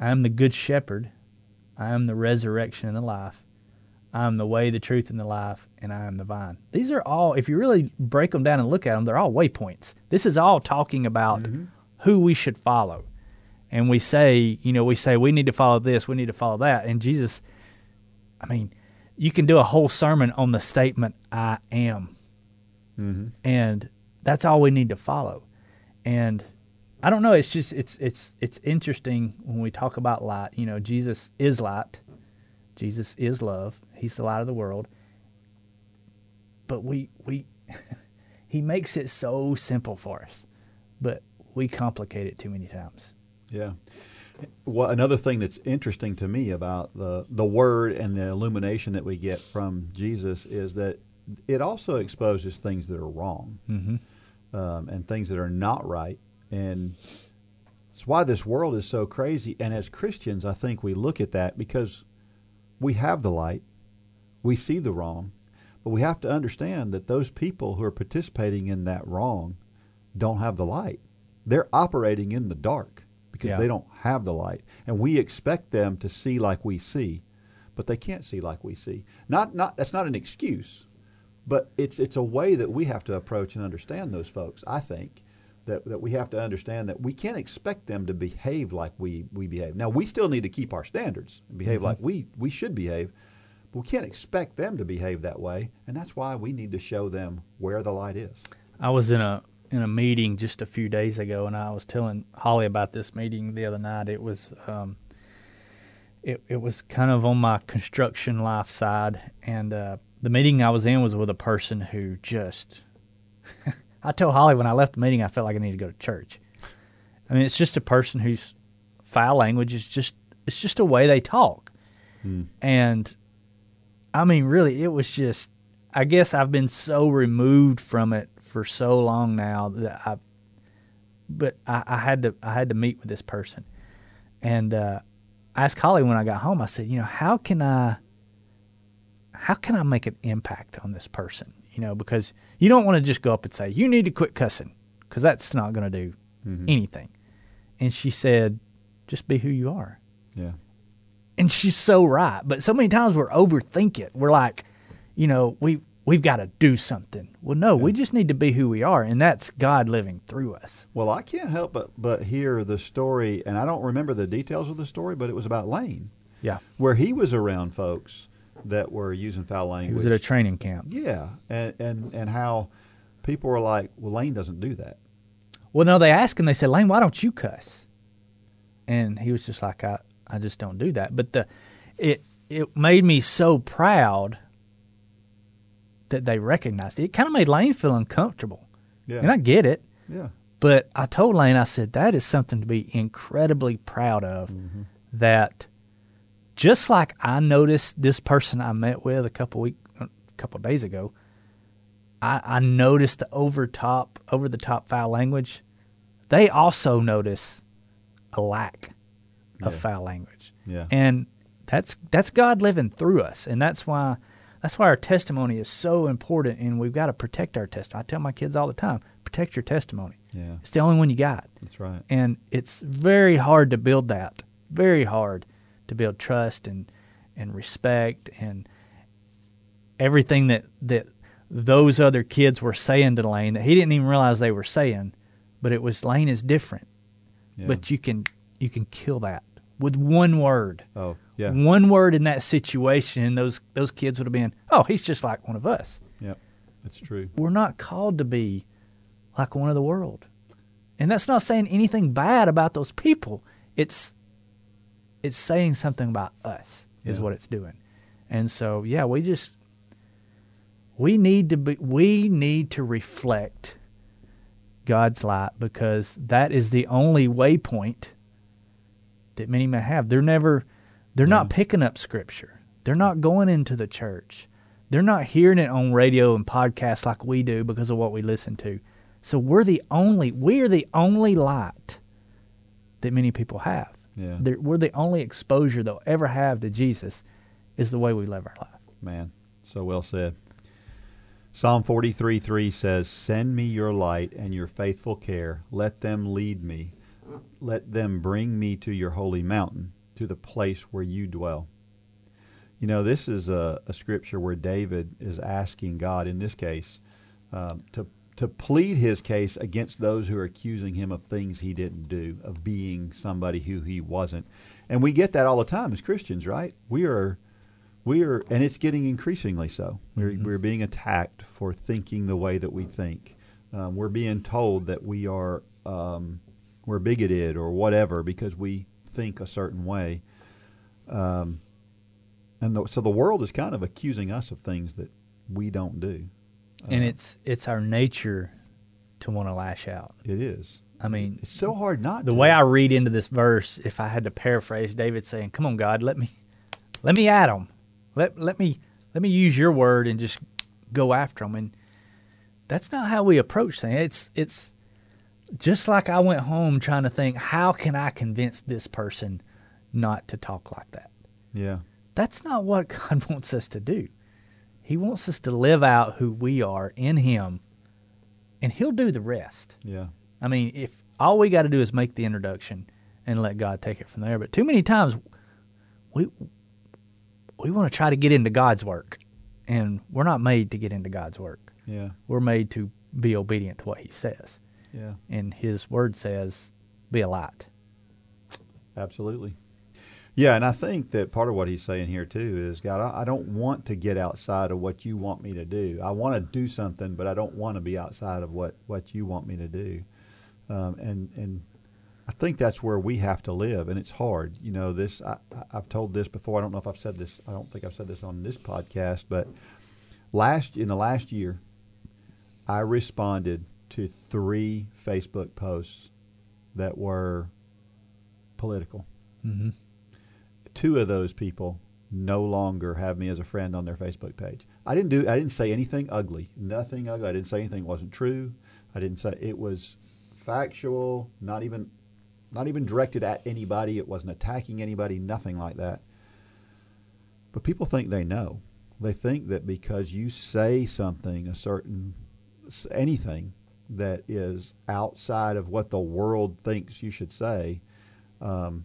I'm the good shepherd. I am the resurrection and the life. I am the way, the truth, and the life, and I am the vine. These are all, if you really break them down and look at them, they're all waypoints. This is all talking about mm-hmm. who we should follow. And we say, you know, we say we need to follow this, we need to follow that. And Jesus, I mean, you can do a whole sermon on the statement, I am. Mm-hmm. And that's all we need to follow. And I don't know, it's just, it's, it's, it's interesting when we talk about light. You know, Jesus is light. Jesus is love. He's the light of the world. But we we he makes it so simple for us. But we complicate it too many times. Yeah. Well, another thing that's interesting to me about the the word and the illumination that we get from Jesus is that it also exposes things that are wrong Mm-hmm. um, and things that are not right, and it's why this world is so crazy. And as Christians, I think we look at that because we have the light, we see the wrong, but we have to understand that those people who are participating in that wrong don't have the light. They're operating in the dark because Yeah. they don't have the light. And we expect them to see like we see, but they can't see like we see. Not not that's not an excuse, but it's it's a way that we have to approach and understand those folks, I think. That, that we have to understand that we can't expect them to behave like we, we behave. Now we still need to keep our standards and behave like we, we should behave, but we can't expect them to behave that way, and that's why we need to show them where the light is. I was in a in a meeting just a few days ago, and I was telling Holly about this meeting the other night. It was um, it it was kind of on my construction life side, and uh, the meeting I was in was with a person who just. I told Holly when I left the meeting, I felt like I needed to go to church. I mean, it's just a person whose foul language is just it's just a way they talk, and I mean, really, it was just. I guess I've been so removed from it for so long now that I. But I, I had to I had to meet with this person, and uh, I asked Holly when I got home. I said, you know, how can I. How can I make an impact on this person? You know, because you don't want to just go up and say you need to quit cussing, because that's not going to do mm-hmm. anything. And she said, just be who you are Yeah. and she's so right. But so many times we're overthink it. We're like, you know, we we've got to do something. Well, no, we just need to be who we are, and that's God living through us. Well, I can't help but, but hear the story, and I don't remember the details of the story, but it was about Lane, Yeah, where he was around folks that were using foul language. he was at a training camp. Yeah, and, and and how people were like, "Well, Lane doesn't do that." Well, no, they asked him. They said, Lane, why don't you cuss? And he was just like, I, I just don't do that. But the, it it made me so proud that they recognized it. It kind of made Lane feel uncomfortable, Yeah, and I get it. yeah, But I told Lane, I said, that is something to be incredibly proud of. Mm-hmm. That just like I noticed this person I met with a couple week, a couple days ago, I, I noticed the over top, over the top foul language. They also notice a lack of Yeah. foul language, yeah, and that's that's God living through us, and that's why that's why our testimony is so important, and we've got to protect our testimony. I tell my kids all the time, protect your testimony. yeah. It's the only one you got. That's right. And it's very hard to build that. Very hard to build trust and and respect and everything that that those other kids were saying to Lane that he didn't even realize they were saying, but it was Lane is different. Yeah. But you can you can kill that with one word. oh, yeah, One word in that situation and those those kids would have been, "Oh, he's just like one of us." yeah. That's true. we're not called to be like one of the world. And that's not saying anything bad about those people. It's it's saying something about us is Yeah. what it's doing. And so yeah, we just we need to be we need to reflect God's light because that is the only waypoint that many may have. They're never they're not picking up scripture. They're not going into the church. They're not hearing it on radio and podcasts like we do because of what we listen to. So we're the only we're the only light that many people have. Yeah. They're, we're the only exposure they'll ever have to Jesus is the way we live our life. Man, so well said. Psalm 43 3 says, Send me your light and your faithful care. Let them lead me. Let them bring me to your holy mountain, to the place where you dwell. You know, this is a, a scripture where David is asking God, in this case, um, to to plead his case against those who are accusing him of things he didn't do, of being somebody who he wasn't. And we get that all the time as Christians, right? We are we are and it's getting increasingly so. We're we're being attacked for thinking the way that we think. Um, we're being told that we are um, we're bigoted or whatever because we think a certain way. Um, and the, so the world is kind of accusing us of things that we don't do. And uh-huh. it's it's our nature to want to lash out. It is. I mean, It's so hard not to the to. way I read into this verse, if I had to paraphrase David saying, "Come on, God, let me, let me at them, let let me let me use your word and just go after them." And that's not how we approach things. It's it's just like I went home trying to think, how can I convince this person not to talk like that? yeah. That's not what God wants us to do. He wants us to live out who we are in Him, and He'll do the rest. Yeah. I mean, if all we got to do is make the introduction and let God take it from there. But too many times we we want to try to get into God's work, and we're not made to get into God's work. Yeah. We're made to be obedient to what He says, Yeah. and His Word says, "Be a light." Absolutely. Yeah, and I think that part of what he's saying here too is, God, I, I don't want to get outside of what you want me to do. I want to do something, but I don't want to be outside of what what you want me to do. Um, and and I think that's where we have to live, and it's hard. You know, this I, I've told this before. I don't know if I've said this. I don't think I've said this on this podcast, but last in the last year, I responded to three Facebook posts that were political. Mm-hmm. Two of those people no longer have me as a friend on their Facebook page. I didn't do. I didn't say anything ugly. Nothing ugly. I didn't say anything wasn't true. I didn't say it was factual. Not even, not even directed at anybody. It wasn't attacking anybody. Nothing like that. But people think they know. They think that because you say something, a certain anything that is outside of what the world thinks you should say, um,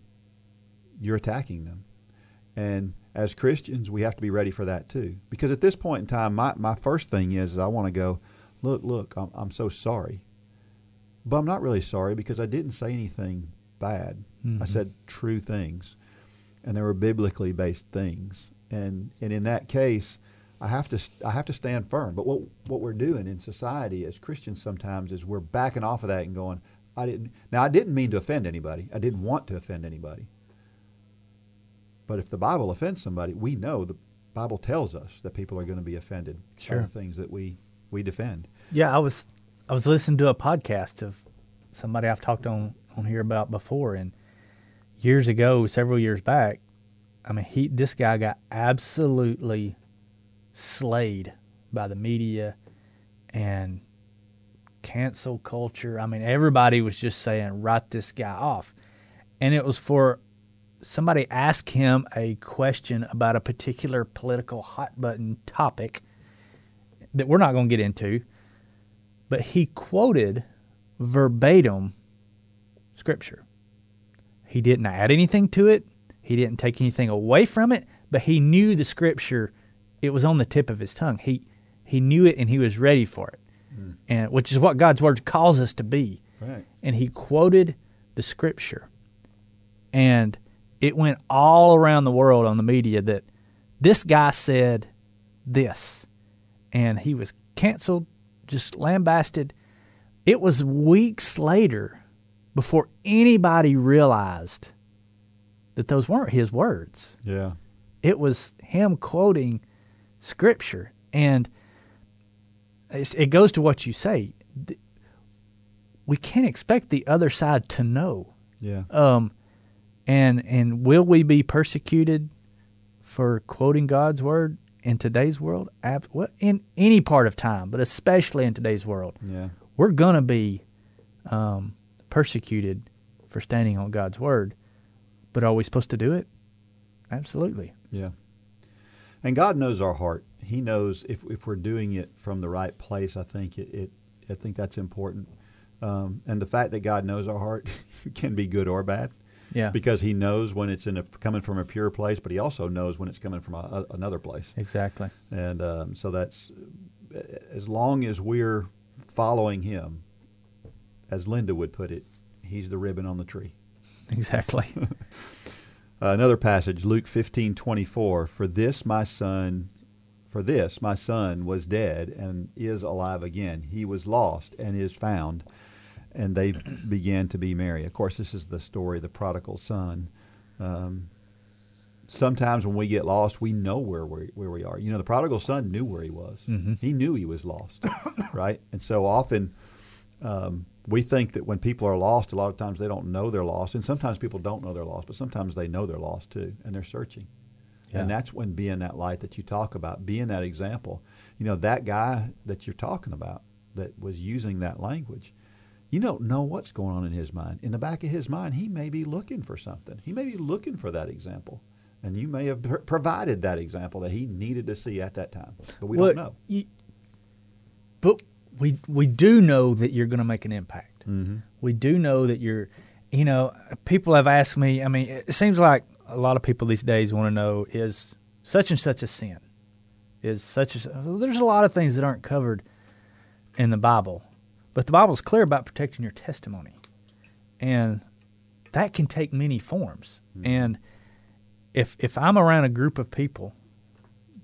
you're attacking them. And as Christians, we have to be ready for that too. Because at this point in time, my, my first thing is, is I want to go, look, look, I'm, I'm so sorry. But I'm not really sorry because I didn't say anything bad. I mm-hmm. said true things. And they were biblically based things. And, and in that case, I have to I have to stand firm. But what what we're doing in society as Christians sometimes is we're backing off of that and going, I didn't. Now I didn't mean to offend anybody. I didn't want to offend anybody. But if the Bible offends somebody, we know the Bible tells us that people are going to be offended Sure. by the things that we we defend. Yeah, I was I was listening to a podcast of somebody I've talked on on here about before, and years ago, several years back, I mean, he this guy got absolutely slayed by the media and cancel culture. I mean, everybody was just saying write this guy off, and it was for somebody asked him a question about a particular political hot button topic that we're not going to get into, but he quoted verbatim scripture. He didn't add anything to it. He didn't take anything away from it, but he knew the scripture. It was on the tip of his tongue. He he knew it and he was ready for it, hmm. and which is what God's word calls us to be. Right. And he quoted the scripture, and it went all around the world on the media that this guy said this, and he was canceled, just lambasted. It was weeks later before anybody realized that those weren't his words. Yeah. It was him quoting scripture. And it goes to what you say. We can't expect the other side to know. Yeah. Um, and and will we be persecuted for quoting God's word in today's world? Ab- well, in any part of time, but especially in today's world, Yeah. we're gonna be um, persecuted for standing on God's word. But are we supposed to do it? Absolutely. Yeah. And God knows our heart. He knows if, if we're doing it from the right place. I think it, it I think that's important. Um, and the fact that God knows our heart can be good or bad. Yeah. Because he knows when it's in a, coming from a pure place, but he also knows when it's coming from a, a, another place. Exactly. And um, so that's as long as we're following him, as Linda would put it, he's the ribbon on the tree. Exactly. Uh, another passage, Luke fifteen twenty four. For this my son, for this my son was dead and is alive again. He was lost and is found, and they began to be merry. Of course, this is the story of the prodigal son. Um, sometimes when we get lost, we know where we where we are. You know, the prodigal son knew where he was. He knew he was lost, right? And so often. Um, we think that when people are lost, a lot of times they don't know they're lost, and sometimes people don't know they're lost, but sometimes they know they're lost too, and they're searching. Yeah. And that's when being that light that you talk about, being that example. You know, that guy that you're talking about that was using that language, you don't know what's going on in his mind. In the back of his mind, he may be looking for something. He may be looking for that example. And you may have pr- provided that example that he needed to see at that time, but we Well, don't know. you- but we we do know that you're going to make an impact. Mm-hmm. We do know that you're, you know, people have asked me. I mean, it seems like a lot of people these days want to know is such and such a sin, is such well, there's a lot of things that aren't covered in the Bible, but the Bible's clear about protecting your testimony, and that can take many forms. Hmm. And if if I'm around a group of people,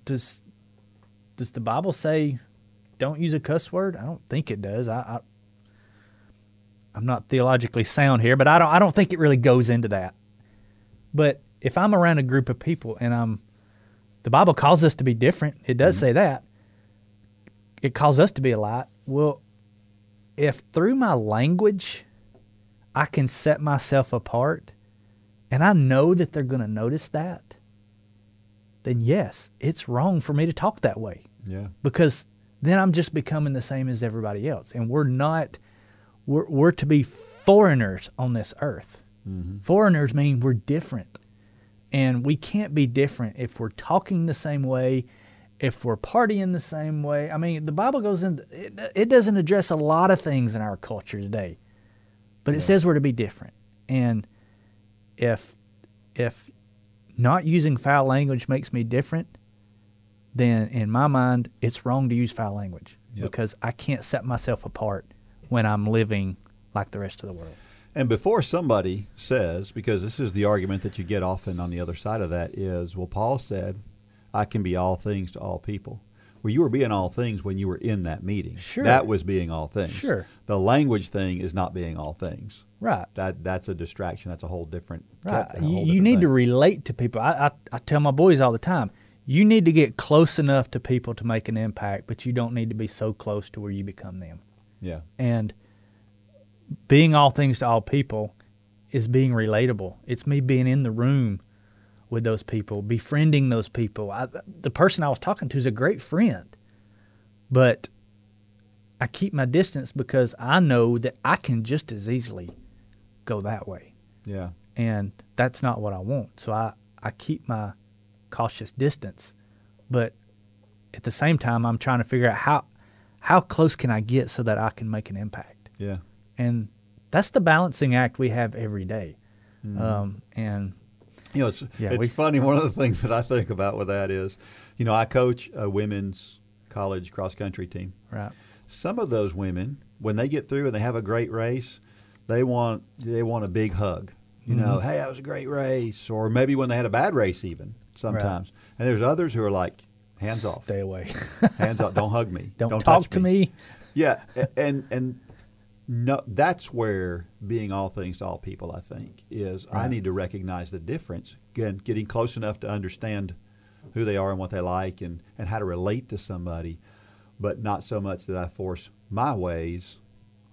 does does the Bible say don't use a cuss word? I don't think it does. I, I I'm not theologically sound here, but I don't I don't think it really goes into that. But if I'm around a group of people and I'm the Bible calls us to be different, it does hmm. say that. It calls us to be a light. Well, if through my language I can set myself apart and I know that they're going to notice that, then yes, it's wrong for me to talk that way Yeah. because then I'm just becoming the same as everybody else, and we're not. We're we're to be foreigners on this earth. Mm-hmm. Foreigners mean we're different, and we can't be different if we're talking the same way, if we're partying the same way. I mean, the Bible goes into it, it doesn't address a lot of things in our culture today, but it says we're to be different, and if if not using foul language makes me different, then in my mind, it's wrong to use foul language because I can't set myself apart when I'm living like the rest of the world. And before somebody says, because this is the argument that you get often on the other side of that, is, well, Paul said, I can be all things to all people. Well, you were being all things when you were in that meeting. Sure. That was being all things. Sure. The language thing is not being all things. Right. That that's a distraction. That's a whole different. Right. whole You, different need to relate to people. I, I, I tell my boys all the time you need to get close enough to people to make an impact, but you don't need to be so close to where you become them. Yeah. And being all things to all people is being relatable. It's me being in the room with those people, befriending those people. I, the person I was talking to is a great friend, but I keep my distance because I know that I can just as easily go that way. Yeah. And that's not what I want. So I, I keep my cautious distance. But at the same time, I'm trying to figure out how, how close can I get so that I can make an impact Yeah. and that's the balancing act we have every day. Mm-hmm. Um, and You know, it's Yeah, it's we- funny. One of the things that I think about with that is, you know, I coach a women's college cross country team. right, Some of those women, when they get through and they have a great race, they want they want a big hug. You know, Mm-hmm. hey, that was a great race, or maybe when they had a bad race, even sometimes. And there's others who are like, hands off, stay away. hands off, don't hug me, Don't, don't talk touch to me. Yeah, and and no, that's where being all things to all people, I think, is I need to recognize the difference. Again, getting close enough to understand who they are and what they like, and and how to relate to somebody, but not so much that I force my ways.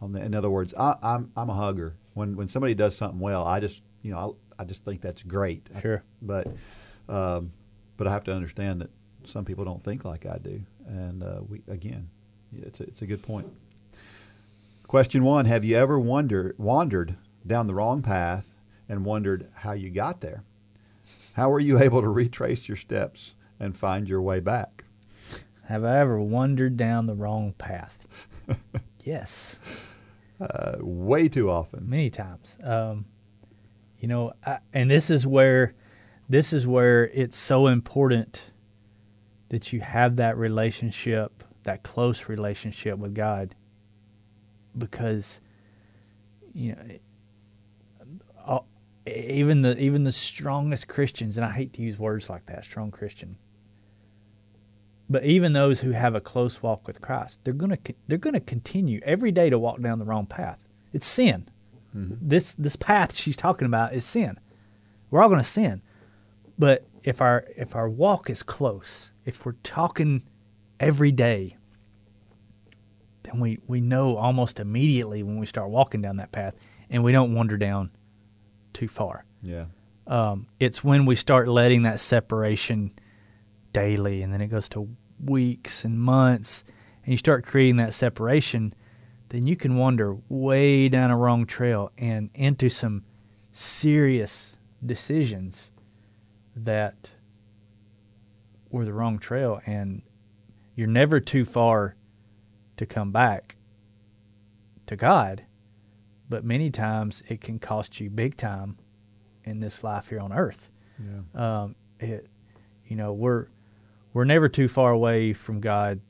On the, in other words, I, I'm I'm a hugger. When when somebody does something well, I just you know I, I just think that's great. I- Sure. but um, but I have to understand that some people don't think like I do, and uh, we again, it's a, it's a good point. Question one: Have you ever wonder, wandered down the wrong path and wondered how you got there? How were you able to retrace your steps and find your way back? Have I ever wandered down the wrong path? yes, Uh, way too often. many times. Um, You know, I, and this is where this is where it's so important that you have that relationship, that close relationship with God because you know all- uh, even the even the strongest Christians and I hate to use words like that, strong Christian. But even those who have a close walk with Christ, they're going to they're going to continue every day to walk down the wrong path. It's sin. Mm-hmm. This this path she's talking about is sin. We're all going to sin. But if our if our walk is close, if we're talking every day, then we, we know almost immediately when we start walking down that path and we don't wander down too far. Yeah. Um, it's when we start letting that separation daily and then it goes to weeks and months and you start creating that separation, then you can wander way down a wrong trail and into some serious decisions that were the wrong trail and you're never too far to come back to God, but many times it can cost you big time in this life here on earth. Yeah. Um, it, you know, we're we're never too far away from God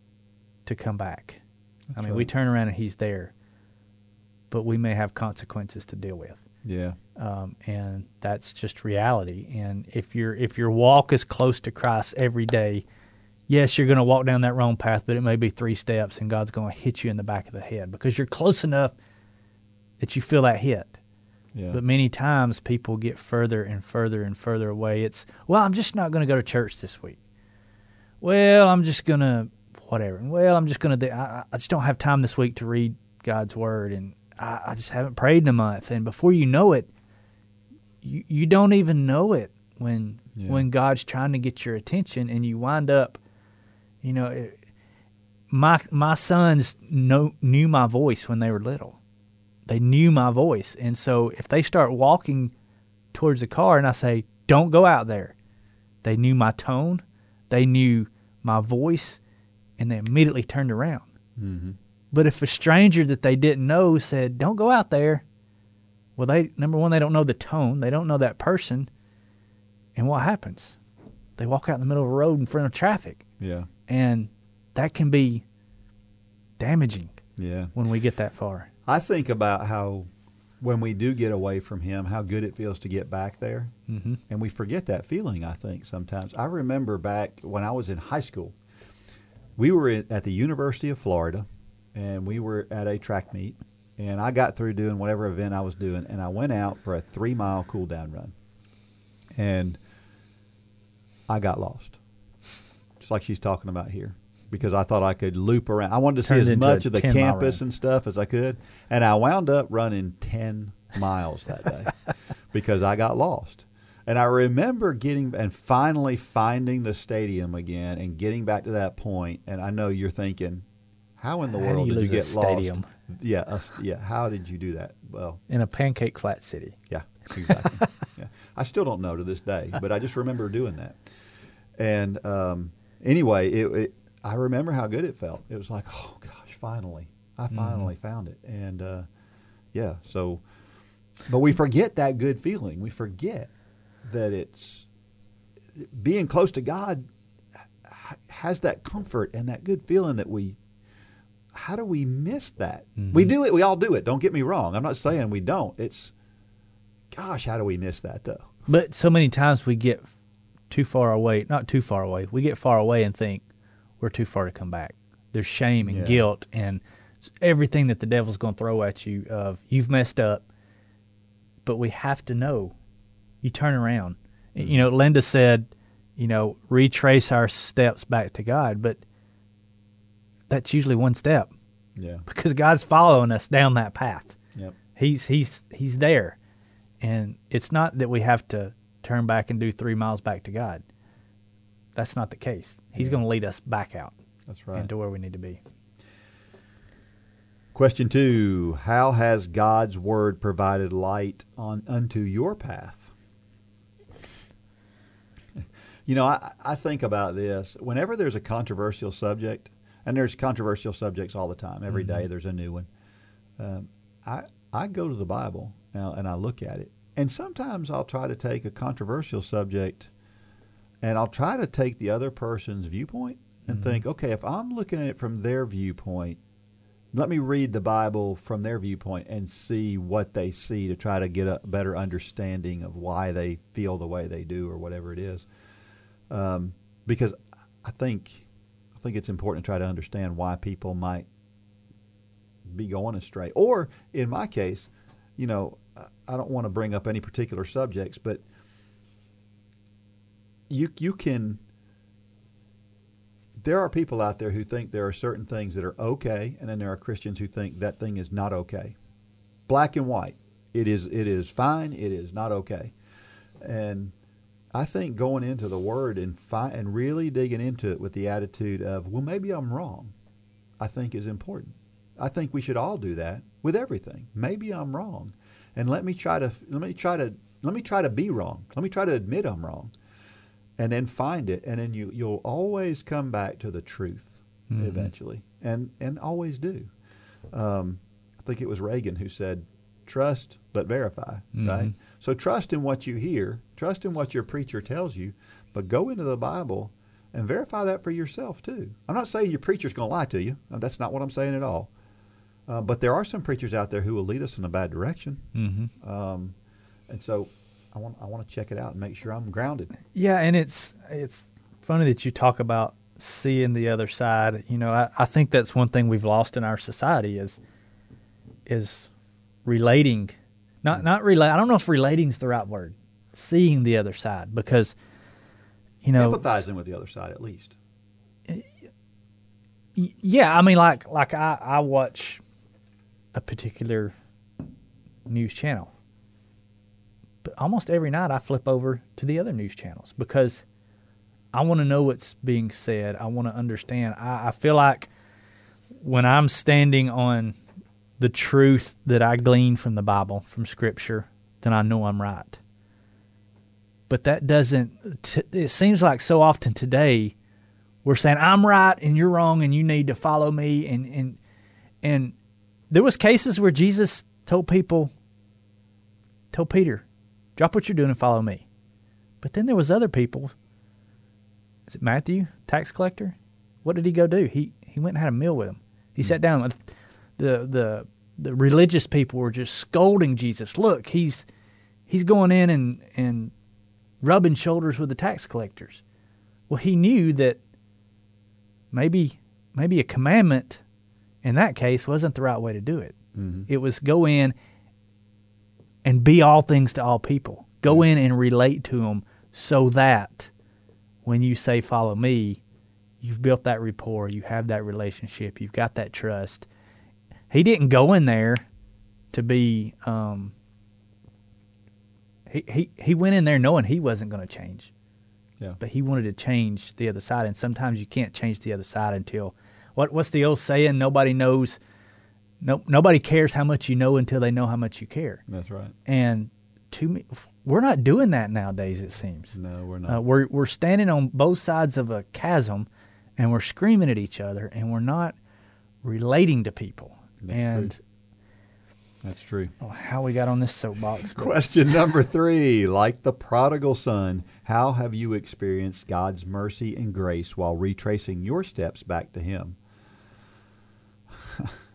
to come back. I mean, we turn around and He's there, but we may have consequences to deal with Yeah. um, and that's just reality. And if your if your walk is close to Christ every day, yes, you're going to walk down that wrong path, but it may be three steps, and God's going to hit you in the back of the head because you're close enough that you feel that hit. Yeah. But many times people get further and further and further away. It's well, I'm just not going to go to church this week. Well, I'm just going to whatever. Well, I'm just going to. I, I just don't have time this week to read God's word, and I, I just haven't prayed in a month. And before you know it, you you don't even know it when Yeah. when God's trying to get your attention, and you wind up, you know, it, my my sons know knew my voice when they were little. They knew my voice, and so if they start walking towards the car, and I say, "Don't go out there," they knew my tone, they knew my voice, and they immediately turned around. mm-hmm. But if a stranger that they didn't know said, "Don't go out there," well, they number one, they don't know the tone, they don't know that person, and what happens? They walk out in the middle of a road in front of traffic, Yeah. And that can be damaging Yeah. when we get that far. I think about how when we do get away from him, how good it feels to get back there. Mm-hmm. And we forget that feeling, I think, sometimes. I remember back when I was in high school, we were at the University of Florida, and we were at a track meet. And I got through doing whatever event I was doing, and I went out for a three mile cool down run. And I got lost, like she's talking about here, because I thought I could loop around. I wanted to see as much of the campus and stuff as I could. And I wound up running 10 miles that day because I got lost. And I remember getting and finally finding the stadium again and getting back to that point. And I know you're thinking, how in the How world you did you get stadium? lost? Yeah, yeah. How did you do that? Well, In a pancake flat city. yeah, exactly. yeah. I still don't know to this day, but I just remember doing that. And um, anyway, it, it, I remember how good it felt. It was like, oh gosh, finally, I finally found it. And uh, yeah, so, but we forget that good feeling. We forget that it's being close to God has that comfort and that good feeling that we. How do we miss that? We do it. We all do it. Don't get me wrong. I'm not saying we don't. It's, gosh, how do we miss that though? But so many times we get too far away, not too far away. We get far away and think we're too far to come back. There's shame and Yeah. guilt and everything that the devil's going to throw at you of you've messed up. But we have to know. You turn around. You know, mm-hmm. Linda said, you know, retrace our steps back to God, but that's usually one step Yeah. because God's following us down that path. Yep. He's he's he's there, and it's not that we have to turn back and do three miles back to God. That's not the case. He's going to lead us back out That's right. into where we need to be. Question two: How has God's word provided light on unto your path? You know, I, I think about this. Whenever there's a controversial subject, and there's controversial subjects all the time. Every day there's a new one. Um, I I go to the Bible now and I look at it, and sometimes I'll try to take a controversial subject and I'll try to take the other person's viewpoint and think, okay, if I'm looking at it from their viewpoint, let me read the Bible from their viewpoint and see what they see to try to get a better understanding of why they feel the way they do or whatever it is. Um, because I think I think it's important to try to understand why people might be going astray. Or in my case, you know, I- don't want to bring up any particular subjects, but you you can there are people out there who think there are certain things that are okay, and then there are Christians who think that thing is not okay. Black and white. It is it is fine, it is not okay. And I think going into the word and fi- and really digging into it with the attitude of, well, maybe I'm wrong, I think is important. I think we should all do that with everything. Maybe I'm wrong, and let me try to let me try to let me try to be wrong. Let me try to admit I'm wrong, and then find it, and then you you'll always come back to the truth eventually, and and always do. Um, I think it was Reagan who said, "Trust but verify." Right. So trust in what you hear, trust in what your preacher tells you, but go into the Bible and verify that for yourself too. I'm not saying your preacher's going to lie to you. That's not what I'm saying at all. Uh, but there are some preachers out there who will lead us in a bad direction, Mm-hmm. um, and so I want I want to check it out and make sure I'm grounded. Yeah, and it's it's funny that you talk about seeing the other side. You know, I, I think that's one thing we've lost in our society is is relating. Not not relate. I don't know if relating's the right word. Seeing the other side because you know Empathizing with the other side, at least. Yeah, I mean, like like I I watch a particular news channel, but almost every night I flip over to the other news channels because I want to know what's being said. I want to understand. I, I feel like when I'm standing on the truth that I glean from the Bible, from Scripture, then I know I'm right. But that doesn't. T- it seems like so often today we're saying I'm right and you're wrong and you need to follow me and and and there was cases where Jesus told people told Peter drop what you're doing and follow me. But then there was other people. Is it Matthew tax collector? What did he go do? He he went and had a meal with him. He hmm. sat down with the the the religious people were just scolding Jesus. Look he's he's going in and and rubbing shoulders with the tax collectors. Well he knew that maybe maybe a commandment in that case wasn't the right way to do it. It was go in and be all things to all people. Go in and relate to them so that when you say follow me, you've built that rapport, you have that relationship, you've got that trust. He didn't go in there to be um he, he, he went in there knowing he wasn't going to change Yeah. but he wanted to change the other side and sometimes you can't change the other side until what what's the old saying nobody knows no nobody cares how much you know until they know how much you care That's right. and to me we're not doing that nowadays it seems No, we're not. uh, we're we're standing on both sides of a chasm and we're screaming at each other and we're not relating to people That's and true. That's true. oh, how we got on this soapbox Question number three. Like the prodigal son, how have you experienced God's mercy and grace while retracing your steps back to Him?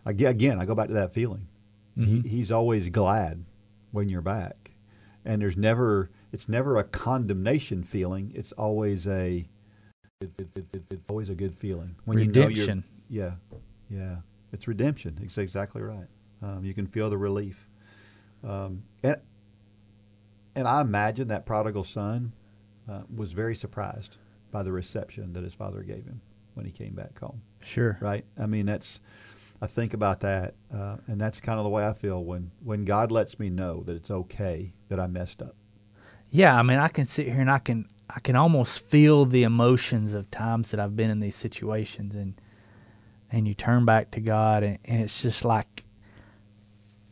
Ag- Again, I go back to that feeling. He, he's always glad when you're back, and there's never it's never a condemnation feeling. It's always a it, it, it, it- it's always a good feeling when you know Redemption. you're yeah yeah it's redemption. It's exactly right. Um, you can feel the relief. Um, and, and I imagine that prodigal son uh, was very surprised by the reception that his father gave him when he came back home. sure Right? I mean, that's I think about that, uh, and that's kind of the way I feel when when God lets me know that it's okay that I messed up. Yeah, I mean, I can sit here and I can I can almost feel the emotions of times that I've been in these situations, and and you turn back to God, and, and it's just like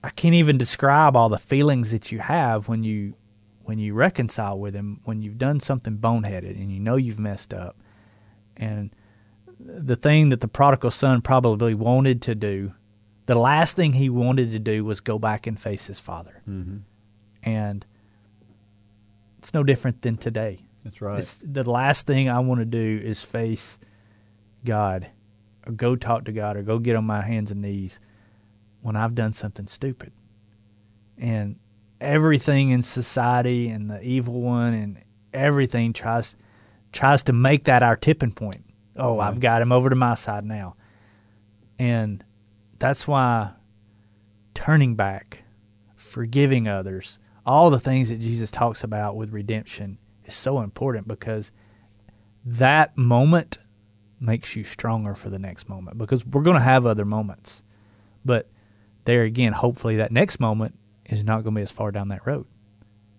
I can't even describe all the feelings that you have when you when you reconcile with Him, when you've done something boneheaded and you know you've messed up, and the thing that the prodigal son probably wanted to do, the last thing he wanted to do was go back and face his father, Mm-hmm. and It's no different than today. That's right. It's, the last thing I want to do is face God or go talk to God or go get on my hands and knees when I've done something stupid. And everything in society and the evil one and everything tries tries to make that our tipping point. Oh, I've got him over to my side now. And that's why turning back, forgiving others, all the things that Jesus talks about with redemption is so important because that moment makes you stronger for the next moment because we're going to have other moments. But there again, hopefully that next moment is not going to be as far down that road.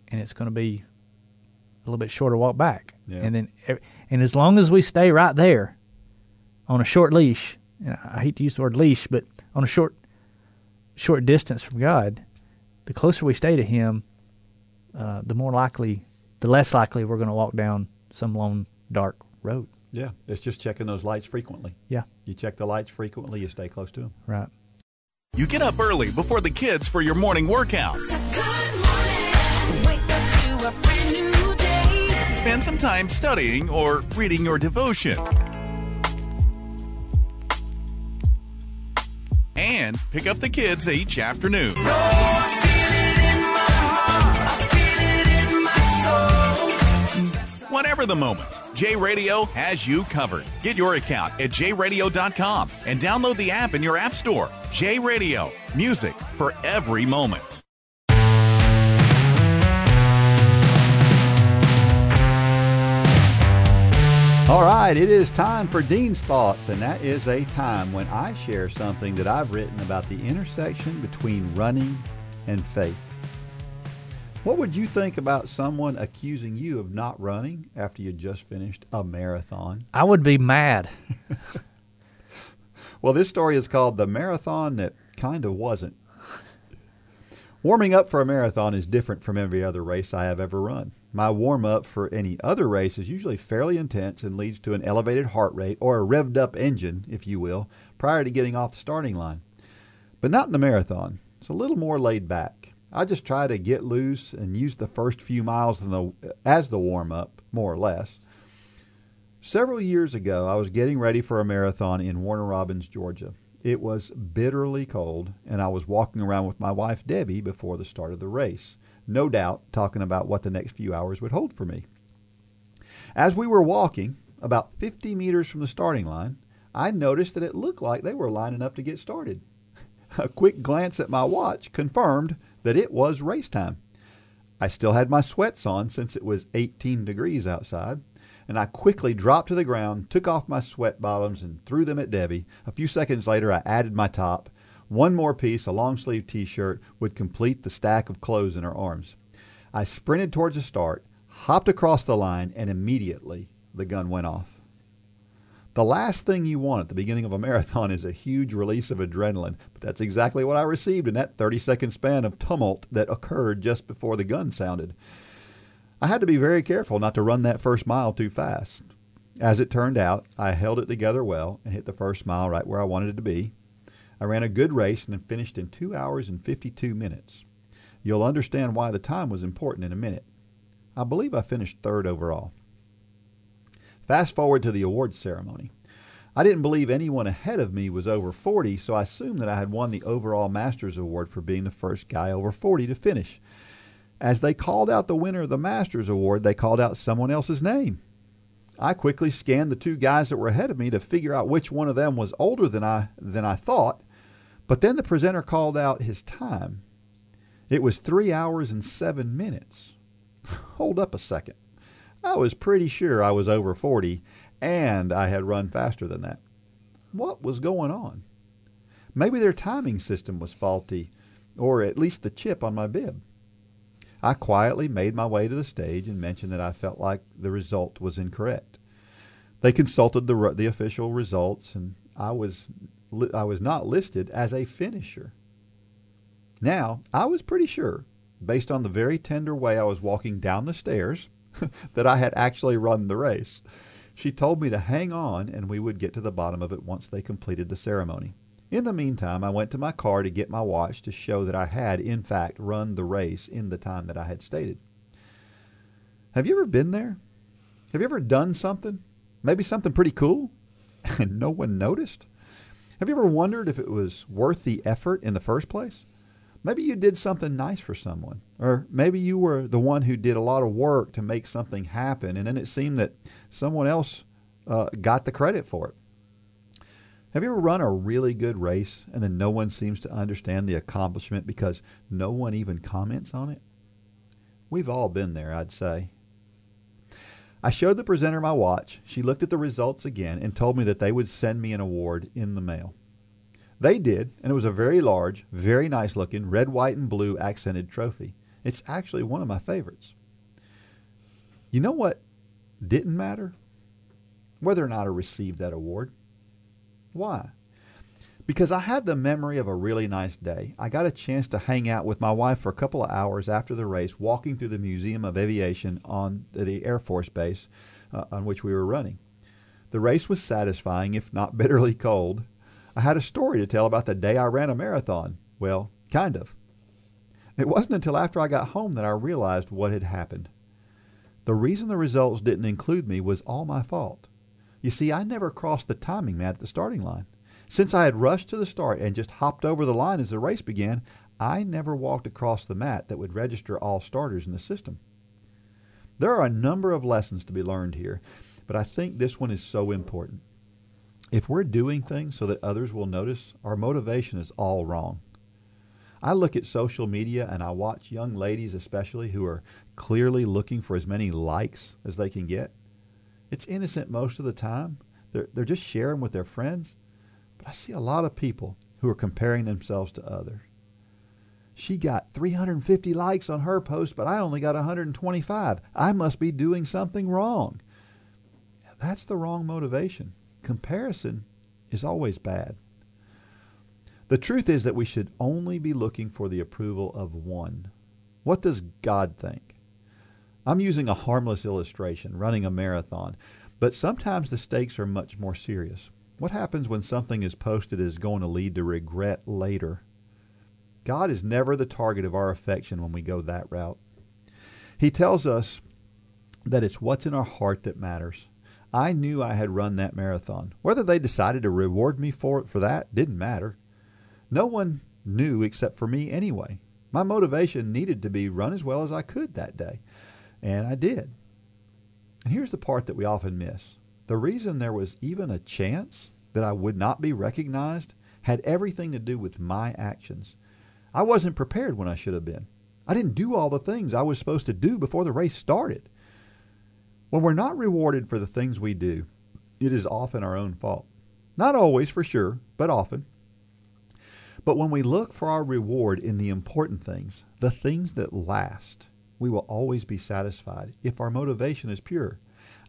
And it's going to be a little bit shorter walk back. Yeah. And then and as long as we stay right there on a short leash, and I hate to use the word leash, but on a short short distance from God, the closer we stay to him, uh, the more likely the less likely we're going to walk down some lone dark road. yeah, it's just checking those lights frequently. Yeah, You check the lights frequently, you stay close to them. right. You get up early before the kids for your morning workout. Spend some time studying or reading your devotion. And pick up the kids each afternoon. Whatever the moment, J Radio has you covered. Get your account at jradio.com and download the app in your app store. J Radio, music for every moment. All right, it is time for Dean's Thoughts, and that is a time when I share something that I've written about the intersection between running and faith. What would you think about someone accusing you of not running after you just finished a marathon? I would be mad. Well, this story is called The Marathon That Kind of Wasn't. Warming up for a marathon is different from every other race I have ever run. My warm up for any other race is usually fairly intense and leads to an elevated heart rate or a revved up engine, if you will, prior to getting off the starting line. But not in the marathon. It's a little more laid back. I just try to get loose and use the first few miles the, as the warm up, more or less. Several years ago, I was getting ready for a marathon in Warner Robins, Georgia. It was bitterly cold, and I was walking around with my wife Debbie before the start of the race, no doubt talking about what the next few hours would hold for me. As we were walking, about 50 meters from the starting line, I noticed that it looked like they were lining up to get started. A quick glance at my watch confirmed that it was race time. I still had my sweats on since it was 18 degrees outside, and I quickly dropped to the ground, took off my sweat bottoms, and threw them at Debbie. A few seconds later, I added my top. One more piece, a long sleeve t shirt, would complete the stack of clothes in her arms. I sprinted towards the start, hopped across the line, and immediately the gun went off. The last thing you want at the beginning of a marathon is a huge release of adrenaline, but that's exactly what I received in that 30 second span of tumult that occurred just before the gun sounded. I had to be very careful not to run that first mile too fast. As it turned out, I held it together well and hit the first mile right where I wanted it to be. I ran a good race and then finished in 2 hours and 52 minutes. You'll understand why the time was important in a minute. I believe I finished third overall. Fast forward to the awards ceremony. I didn't believe anyone ahead of me was over 40, so I assumed that I had won the overall Masters Award for being the first guy over 40 to finish. As they called out the winner of the Masters Award, they called out someone else's name. I quickly scanned the two guys that were ahead of me to figure out which one of them was older than I than I thought, but then the presenter called out his time. It was 3 hours and 7 minutes. Hold up a second. I was pretty sure I was over 40 and I had run faster than that. What was going on? Maybe their timing system was faulty, or at least the chip on my bib. I quietly made my way to the stage and mentioned that I felt like the result was incorrect. They consulted the the official results, and I was I was not listed as a finisher. Now I was pretty sure, based on the very tender way I was walking down the stairs, that I had actually run the race. She told me to hang on, and we would get to the bottom of it once they completed the ceremony. In the meantime, I went to my car to get my watch to show that I had, in fact, run the race in the time that I had stated. Have you ever been there? Have you ever done something, maybe something pretty cool, and no one noticed? Have you ever wondered if it was worth the effort in the first place? Maybe you did something nice for someone, or maybe you were the one who did a lot of work to make something happen, and then it seemed that someone else uh, got the credit for it. Have you ever run a really good race and then no one seems to understand the accomplishment because no one even comments on it? We've all been there, I'd say. I showed the presenter my watch. She looked at the results again and told me that they would send me an award in the mail. They did, and it was a very large, very nice looking red, white, and blue accented trophy. It's actually one of my favorites. You know what didn't matter? Whether or not I received that award. Why? Because I had the memory of a really nice day. I got a chance to hang out with my wife for a couple of hours after the race, walking through the Museum of Aviation on the Air Force Base uh, on which we were running. The race was satisfying, if not bitterly cold. I had a story to tell about the day I ran a marathon. Well, kind of. It wasn't until after I got home that I realized what had happened. The reason the results didn't include me was all my fault. You see, I never crossed the timing mat at the starting line. Since I had rushed to the start and just hopped over the line as the race began, I never walked across the mat that would register all starters in the system. There are a number of lessons to be learned here, but I think this one is so important. If we're doing things so that others will notice, our motivation is all wrong. I look at social media and I watch young ladies, especially, who are clearly looking for as many likes as they can get. It's innocent most of the time. They're, they're just sharing with their friends. I see a lot of people who are comparing themselves to others. She got 350 likes on her post, but I only got 125. I must be doing something wrong. That's the wrong motivation. Comparison is always bad. The truth is that we should only be looking for the approval of one. What does God think? I'm using a harmless illustration, running a marathon, but sometimes the stakes are much more serious. What happens when something is posted is going to lead to regret later? God is never the target of our affection when we go that route. He tells us that it's what's in our heart that matters. I knew I had run that marathon. Whether they decided to reward me for it for that didn't matter. No one knew except for me anyway. My motivation needed to be run as well as I could that day, and I did. And here's the part that we often miss. The reason there was even a chance that I would not be recognized had everything to do with my actions. I wasn't prepared when I should have been. I didn't do all the things I was supposed to do before the race started. When we're not rewarded for the things we do, it is often our own fault. Not always, for sure, but often. But when we look for our reward in the important things, the things that last, we will always be satisfied if our motivation is pure.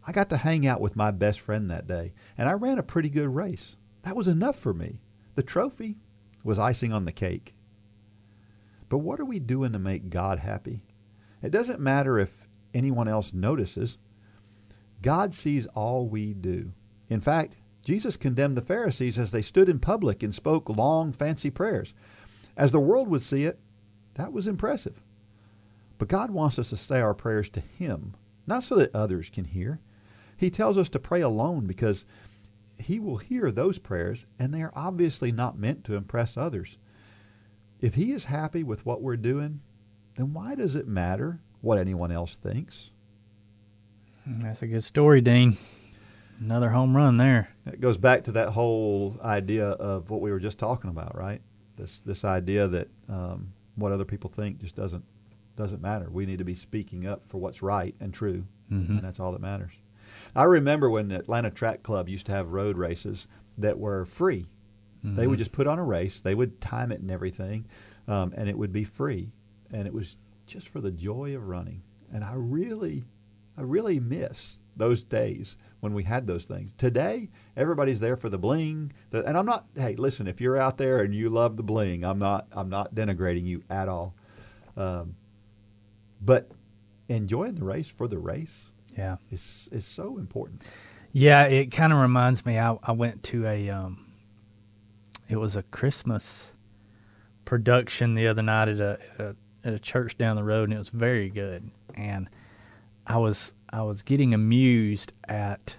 I got to hang out with my best friend that day, and I ran a pretty good race. That was enough for me. The trophy was icing on the cake. But what are we doing to make God happy? It doesn't matter if anyone else notices. God sees all we do. In fact, Jesus condemned the Pharisees as they stood in public and spoke long, fancy prayers. As the world would see it, that was impressive. But God wants us to say our prayers to Him, not so that others can hear. He tells us to pray alone because He will hear those prayers, and they are obviously not meant to impress others. If He is happy with what we're doing, then why does it matter what anyone else thinks? That's a good story, Dean. Another home run there. It goes back to that whole idea of what we were just talking about, right? This this idea that um, what other people think just doesn't doesn't matter. We need to be speaking up for what's right and true, and that's all that matters. I remember when the Atlanta Track Club used to have road races that were free. They would just put on a race. They would time it and everything, um, and it would be free. And it was just for the joy of running. And I really, I really miss those days when we had those things. Today, everybody's there for the bling. The, and I'm not. Hey, listen, if you're out there and you love the bling, I'm not. I'm not denigrating you at all. Um, but enjoying the race for the race Yeah. is is so important. Yeah, it kind of reminds me. I, I went to a, um, it was a Christmas production the other night at a, at a at a church down the road, and it was very good. And I was I was getting amused at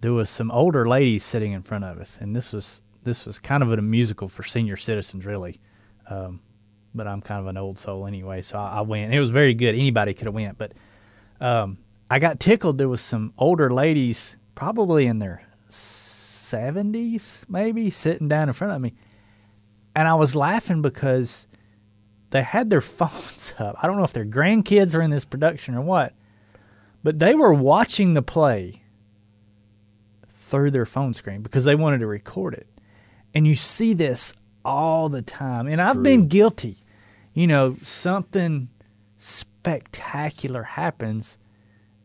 there was some older ladies sitting in front of us, and this was this was kind of a musical for senior citizens, really. Um, but I'm kind of an old soul anyway, so I, I went. It was very good. Anybody could have went, but um, I got tickled. There was some older ladies, probably in their seventies, maybe, sitting down in front of me, and I was laughing because they had their phones up. I don't know if their grandkids are in this production or what, but they were watching the play through their phone screen because they wanted to record it. And you see this all the time. And I've been guilty. You know, something spectacular happens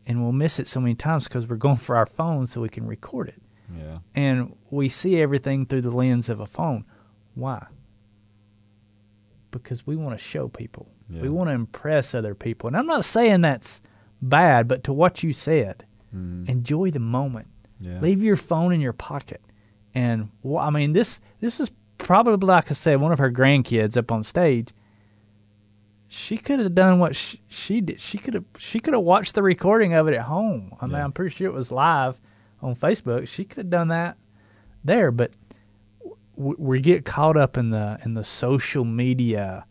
and we'll miss it so many times because we're going for our phone so we can record it. Yeah. And we see everything through the lens of a phone. Why? Because we want to show people. Yeah. We want to impress other people. And I'm not saying that's bad, but to what you said, mm-hmm. enjoy the moment. Yeah. Leave your phone in your pocket. And well, I mean this this is probably like I said, one of her grandkids up on stage. She could have done what she, she did. She could have she could have watched the recording of it at home. I mean, Yeah. I'm pretty sure it was live on Facebook. She could have done that there, but w- we get caught up in the in the social media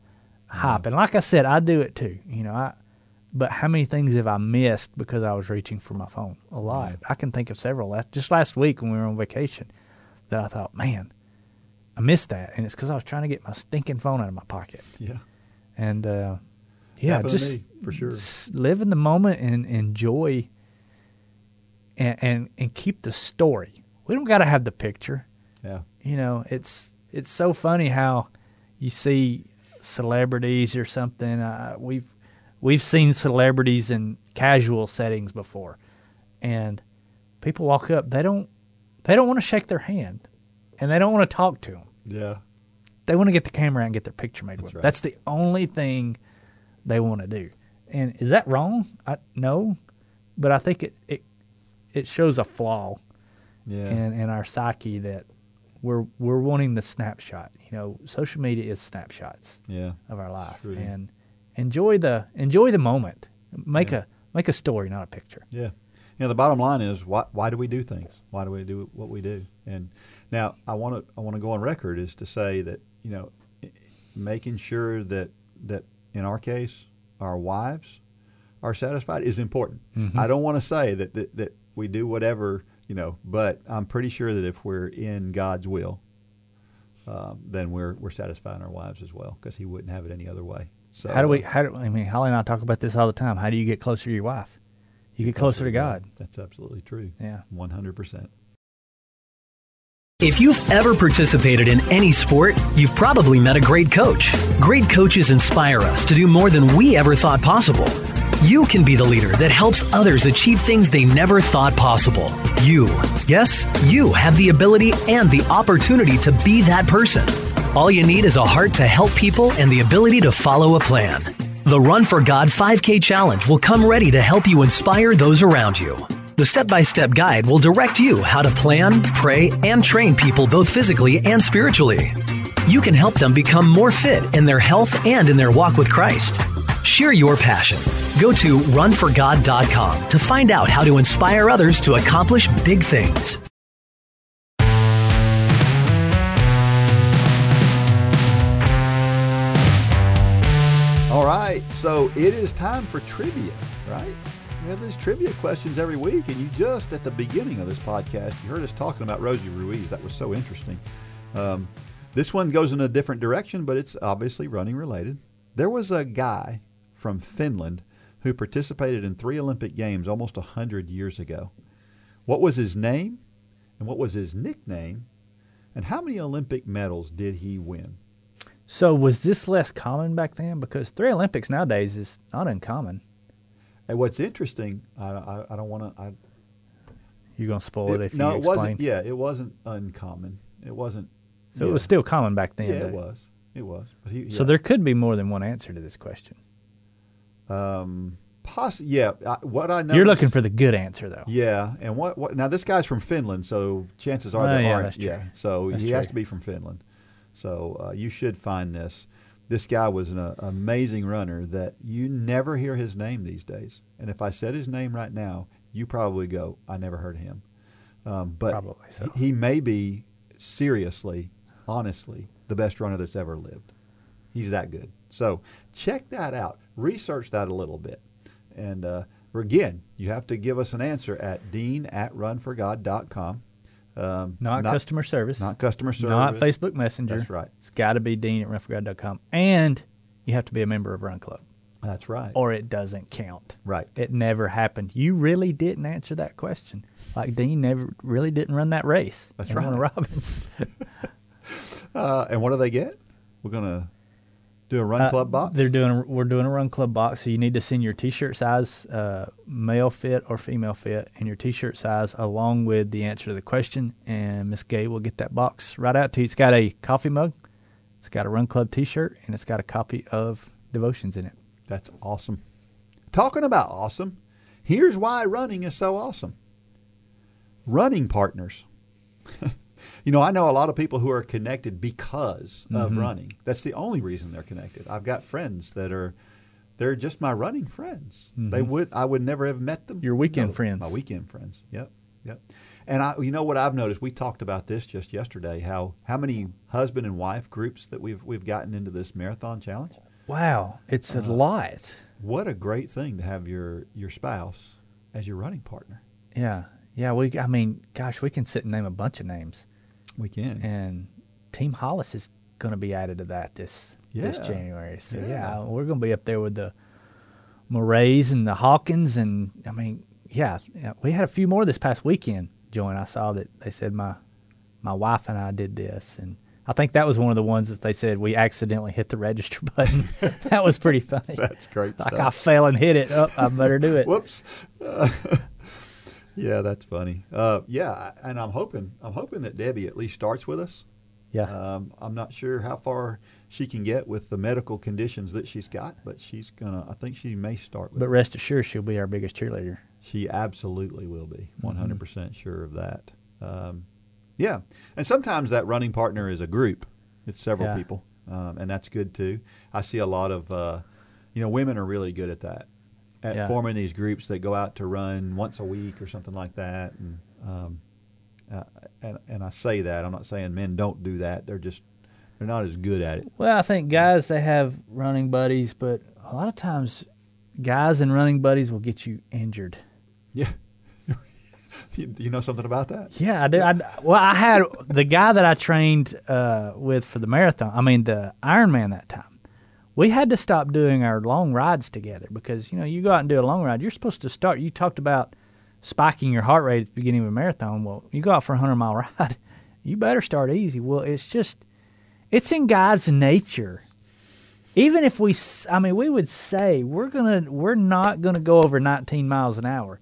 hype. And like I said, I do it too. You know, I but how many things have I missed because I was reaching for my phone? A lot. I can think of several. Just last week when we were on vacation, that I thought, man, I missed that, and it's because I was trying to get my stinking phone out of my pocket. Yeah. And uh, yeah, just me, for sure. live in the moment and enjoy, and and and keep the story. We don't got to have the picture Yeah. you know it's it's so funny how you see celebrities or something uh, we've we've seen celebrities in casual settings before and people walk up they don't they don't want to shake their hand and they don't want to talk to them Yeah. They want to get the camera out and get their picture made with right. that's the only thing they want to do and is that wrong I, no but i think it, it it shows a flaw Yeah. in, in our psyche that we're we're wanting the snapshot. You know, social media is snapshots yeah. of our life, True. and enjoy the enjoy the moment. Make a make a story, not a picture. Yeah. You know, the bottom line is why why do we do things? Why do we do what we do? And now I want to I want to go on record is to say that you know, making sure that that in our case our wives are satisfied is important. I don't want to say that, that that we do whatever you know, but I'm pretty sure that if we're in God's will, um, then we're we're satisfying our wives as well because He wouldn't have it any other way. So How do we? uh, How do I mean? Holly and I talk about this all the time. How do you get closer to your wife? You get closer to God. That's absolutely true. Yeah. one hundred percent. If you've ever participated in any sport, you've probably met a great coach. Great coaches inspire us to do more than we ever thought possible. You can be the leader that helps others achieve things they never thought possible. You, yes, you have the ability and the opportunity to be that person. All you need is a heart to help people and the ability to follow a plan. The Run for God 5K Challenge will come ready to help you inspire those around you. The step by step guide will direct you how to plan, pray, and train people both physically and spiritually. You can help them become more fit in their health and in their walk with Christ. Share your passion. Go to runforgod.com to find out how to inspire others to accomplish big things. All right, so it is time for trivia, right? We have these trivia questions every week, and you just at the beginning of this podcast, you heard us talking about Rosie Ruiz. That was so interesting. Um, this one goes in a different direction, but it's obviously running related. There was a guy from Finland who participated in three Olympic Games almost 100 years ago. What was his name, and what was his nickname, and how many Olympic medals did he win? So was this less common back then? Because three Olympics nowadays is not uncommon. And what's interesting, I, I, I don't want to. You're gonna spoil it, if no, you it wasn't. Yeah, it wasn't uncommon. It wasn't. So yeah. it was still common back then. Yeah, it was. It was. But he, So there could be more than one answer to this question. um, poss- Yeah, I, what I know. You're looking for the good answer, though. Yeah, and what, what? Now this guy's from Finland, so chances are Oh, there yeah, aren't. true. Yeah, so That's he has to be from Finland. So uh, you should find this. This guy was an uh, amazing runner that you never hear his name these days. And if I said his name right now, you probably go, "I never heard of him." Um, but Probably so. he, he may be seriously, honestly, the best runner that's ever lived. He's that good. So check that out. Research that a little bit. And uh, again, you have to give us an answer at dean at runforgod.com. Um, Not, customer service. Not customer service. Not Facebook Messenger. That's right. It's got to be dean at runforgod.com. And you have to be a member of Run Club That's right. or it doesn't count. right. It never happened. You really didn't answer that question. Like Dean never really didn't run that race. That's right. Robins. Uh, and what do they get? We're going to do a run club box. Uh, They're doing. We're doing a Run Club box, so you need to send your T-shirt size, uh, male fit or female fit, and your T-shirt size along with the answer to the question, and Miss Gay will get that box right out to you. It's got a coffee mug, it's got a Run Club T-shirt, and it's got a copy of Devotions in it. That's awesome. Talking about awesome, here's why running is so awesome. Running partners. you know, I know a lot of people who are connected because of mm-hmm. running. That's the only reason they're connected. I've got friends that are they're just my running friends. They mm-hmm. would I would never have met them. Your weekend friends. My weekend friends. Yep. Yep. And I you know what I've noticed, we talked about this just yesterday, how how many husband and wife groups that we've we've gotten into this marathon challenge. Wow, it's a uh, lot. What a great thing to have your your spouse as your running partner. Yeah, yeah. We, I mean, gosh, we can sit and name a bunch of names, We can. and Team Hollis is going to be added to that this this January. So yeah, Yeah. we're going to be up there with the Murrays and the Hawkins, and I mean, yeah, yeah, we had a few more this past weekend. Join, I saw that they said my my wife and I did this, and I think that was one of the ones that they said we accidentally hit the register button. that was pretty funny. That's great like I fell and hit it. Oh, I better do it. Whoops. Uh, yeah, that's funny. Uh, yeah, and I'm hoping I'm hoping that Debbie at least starts with us. Yeah. Um, I'm not sure how far she can get with the medical conditions that she's got, but she's gonna. I think she may start with. But rest assured, she'll be our biggest cheerleader. She absolutely will be. Mm-hmm. 100% sure of that. Um, yeah. And sometimes that running partner is a group, it's several Yeah. people. Um, and that's good too. I see a lot of, uh, you know, women are really good at that, at Yeah. forming these groups that go out to run once a week or something like that. And, um, uh, and, and I say that, I'm not saying men don't do that. They're just, they're not as good at it. Well, I think guys they have running buddies, but a lot of times guys and running buddies will get you injured. Yeah. you, you know something about that? Yeah, I do. I, well, I had the guy that I trained uh, with for the marathon. I mean, the Ironman that time. We had to stop doing our long rides together because you know you go out and do a long ride. You're supposed to start. You talked about spiking your heart rate at the beginning of a marathon. Well, you go out for a hundred mile ride. You better start easy. Well, it's just it's in God's nature. Even if we, i mean, we would say we're gonna, we're not gonna go over 19 miles an hour,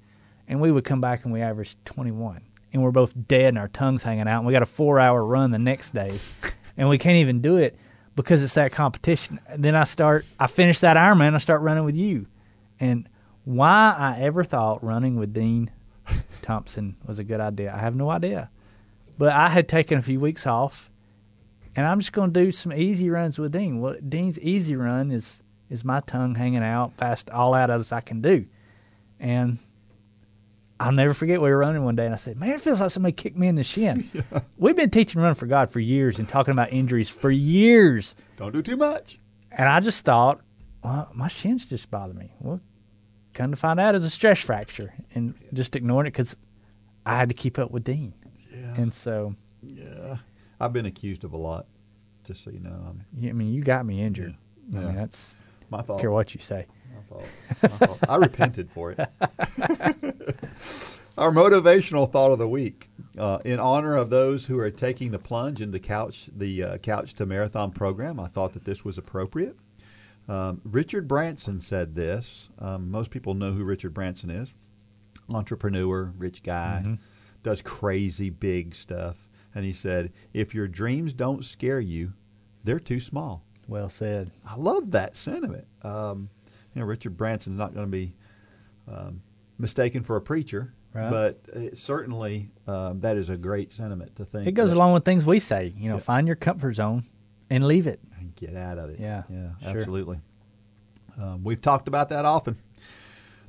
and we would come back and we averaged 21, and we're both dead and our tongues hanging out, and we got a four-hour run the next day, and we can't even do it because it's that competition. And then I start, I finish that Ironman, I start running with you, and why I ever thought running with Dean Thompson was a good idea, I have no idea. But I had taken a few weeks off, and I'm just going to do some easy runs with Dean. Well, Dean's easy run is is my tongue hanging out fast all out as I can do, and I'll never forget we were running one day, and I said, "Man, it feels like somebody kicked me in the shin." We've been teaching Run for God for years and talking about injuries for years, Don't do too much. and I just thought, "Well, my shins just bother me." Well, come to find out, it's a stress fracture, and just ignoring it because I had to keep up with Dean, Yeah. and so. Yeah. I've been accused of a lot, just so you know. I'm, I mean, you got me injured. I Yeah. mean, that's my fault. care what you say. My fault. My fault. I repented for it. Our motivational thought of the week, uh, in honor of those who are taking the plunge into couch the uh, couch to marathon program, I thought that this was appropriate. Um, Richard Branson said this. Um, most people know who Richard Branson is. Entrepreneur, rich guy, does crazy big stuff. And he said, "If your dreams don't scare you, they're too small." Well said. I love that sentiment. Um, you know, Richard Branson's not going to be um, mistaken for a preacher, Right. but it, certainly um, that is a great sentiment to think. It goes that- along with things we say. You know, find your comfort zone and leave it. and Get out of it. Yeah, Yeah, sure. absolutely. Um, we've talked about that often.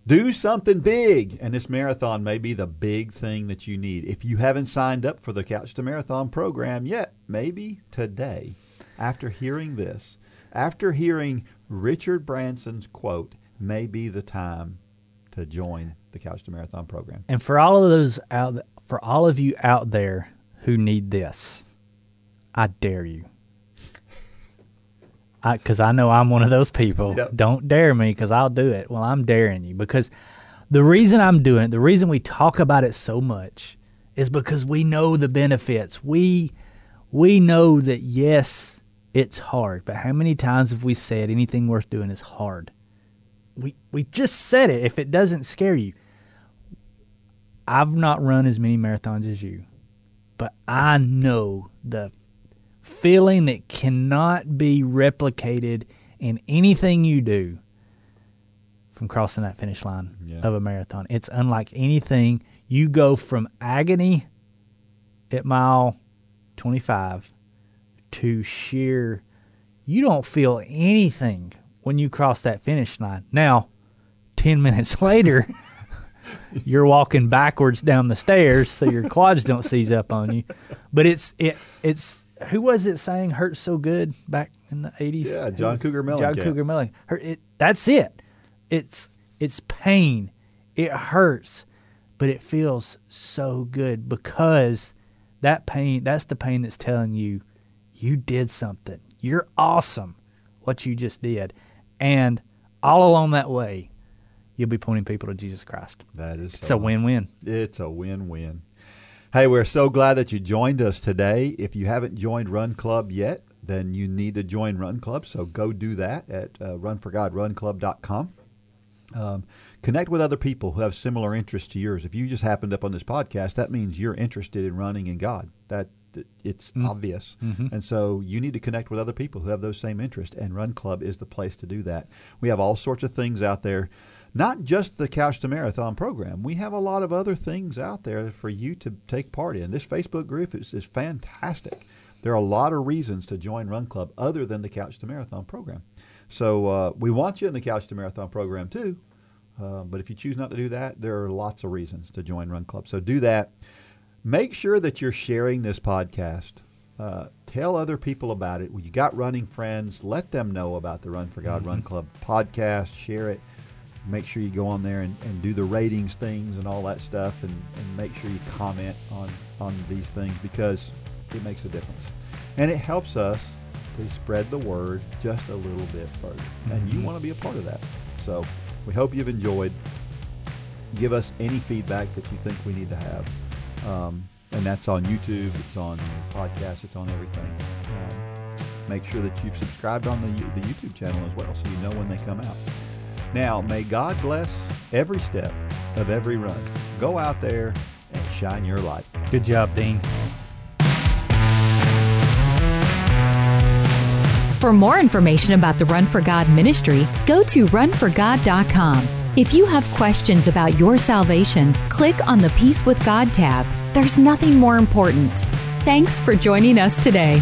Do something big, and this marathon may be the big thing that you need. If you haven't signed up for the Couch to Marathon program yet, maybe today, after hearing this, after hearing Richard Branson's quote, may be the time to join the Couch to Marathon program. And for all of those out, for all of you out there who need this, I dare you. Because I, know I'm one of those people. Yep. Don't dare me because I'll do it. Well, I'm daring you because the reason I'm doing it, the reason we talk about it so much, is because we know the benefits. We we know that yes, it's hard, but how many times have we said anything worth doing is hard? We we just said it. If it doesn't scare you, I've not run as many marathons as you, but I know the feeling that cannot be replicated in anything you do from crossing that finish line Yeah. of a marathon. It's unlike anything. You go from agony at mile 25 to sheer, you don't feel anything when you cross that finish line. Now, 10 minutes later, you're walking backwards down the stairs so your quads don't seize up on you. But it's it it's who was it saying hurts so good back in the 80s? Yeah, John Cougar John Mellencamp. Cougar Mellencamp. Hurt- It, that's it. It's it's pain. It hurts, but it feels so good because that pain that's the pain that's telling you you did something. You're awesome what you just did. And all along that way, you'll be pointing people to Jesus Christ. That is It's so a win-win. It's a win-win. Hey, we're so glad that you joined us today. If you haven't joined Run Club yet, then you need to join Run Club. So go do that at uh, runforgodrunclub.com. Um, connect with other people who have similar interests to yours. If you just happened up on this podcast, that means you're interested in running in God. That it's obvious, and so you need to connect with other people who have those same interests. And Run Club is the place to do that. We have all sorts of things out there, not just the Couch to Marathon program. We have a lot of other things out there for you to take part in. This Facebook group is, is fantastic. There are a lot of reasons to join Run Club other than the Couch to Marathon program. So uh, we want you in the Couch to Marathon program too. Uh, but if you choose not to do that, there are lots of reasons to join Run Club. So do that. Make sure that you're sharing this podcast. Uh, tell other people about it. When you got running friends, let them know about the Run for God Run Club podcast. Share it. Make sure you go on there and, and do the ratings things and all that stuff, and, and make sure you comment on on these things because it makes a difference, and it helps us to spread the word just a little bit further. And you want to be a part of that. So we hope you've enjoyed. Give us any feedback that you think we need to have. Um, and that's on YouTube, it's on podcast, it's on everything. Um, make sure that you've subscribed on the, the YouTube channel as well so you know when they come out. Now, may God bless every step of every run. Go out there and shine your light. Good job, Dean. For more information about the Run for God ministry, go to runforgod.com. If you have questions about your salvation, click on the Peace with God tab. There's nothing more important. Thanks for joining us today.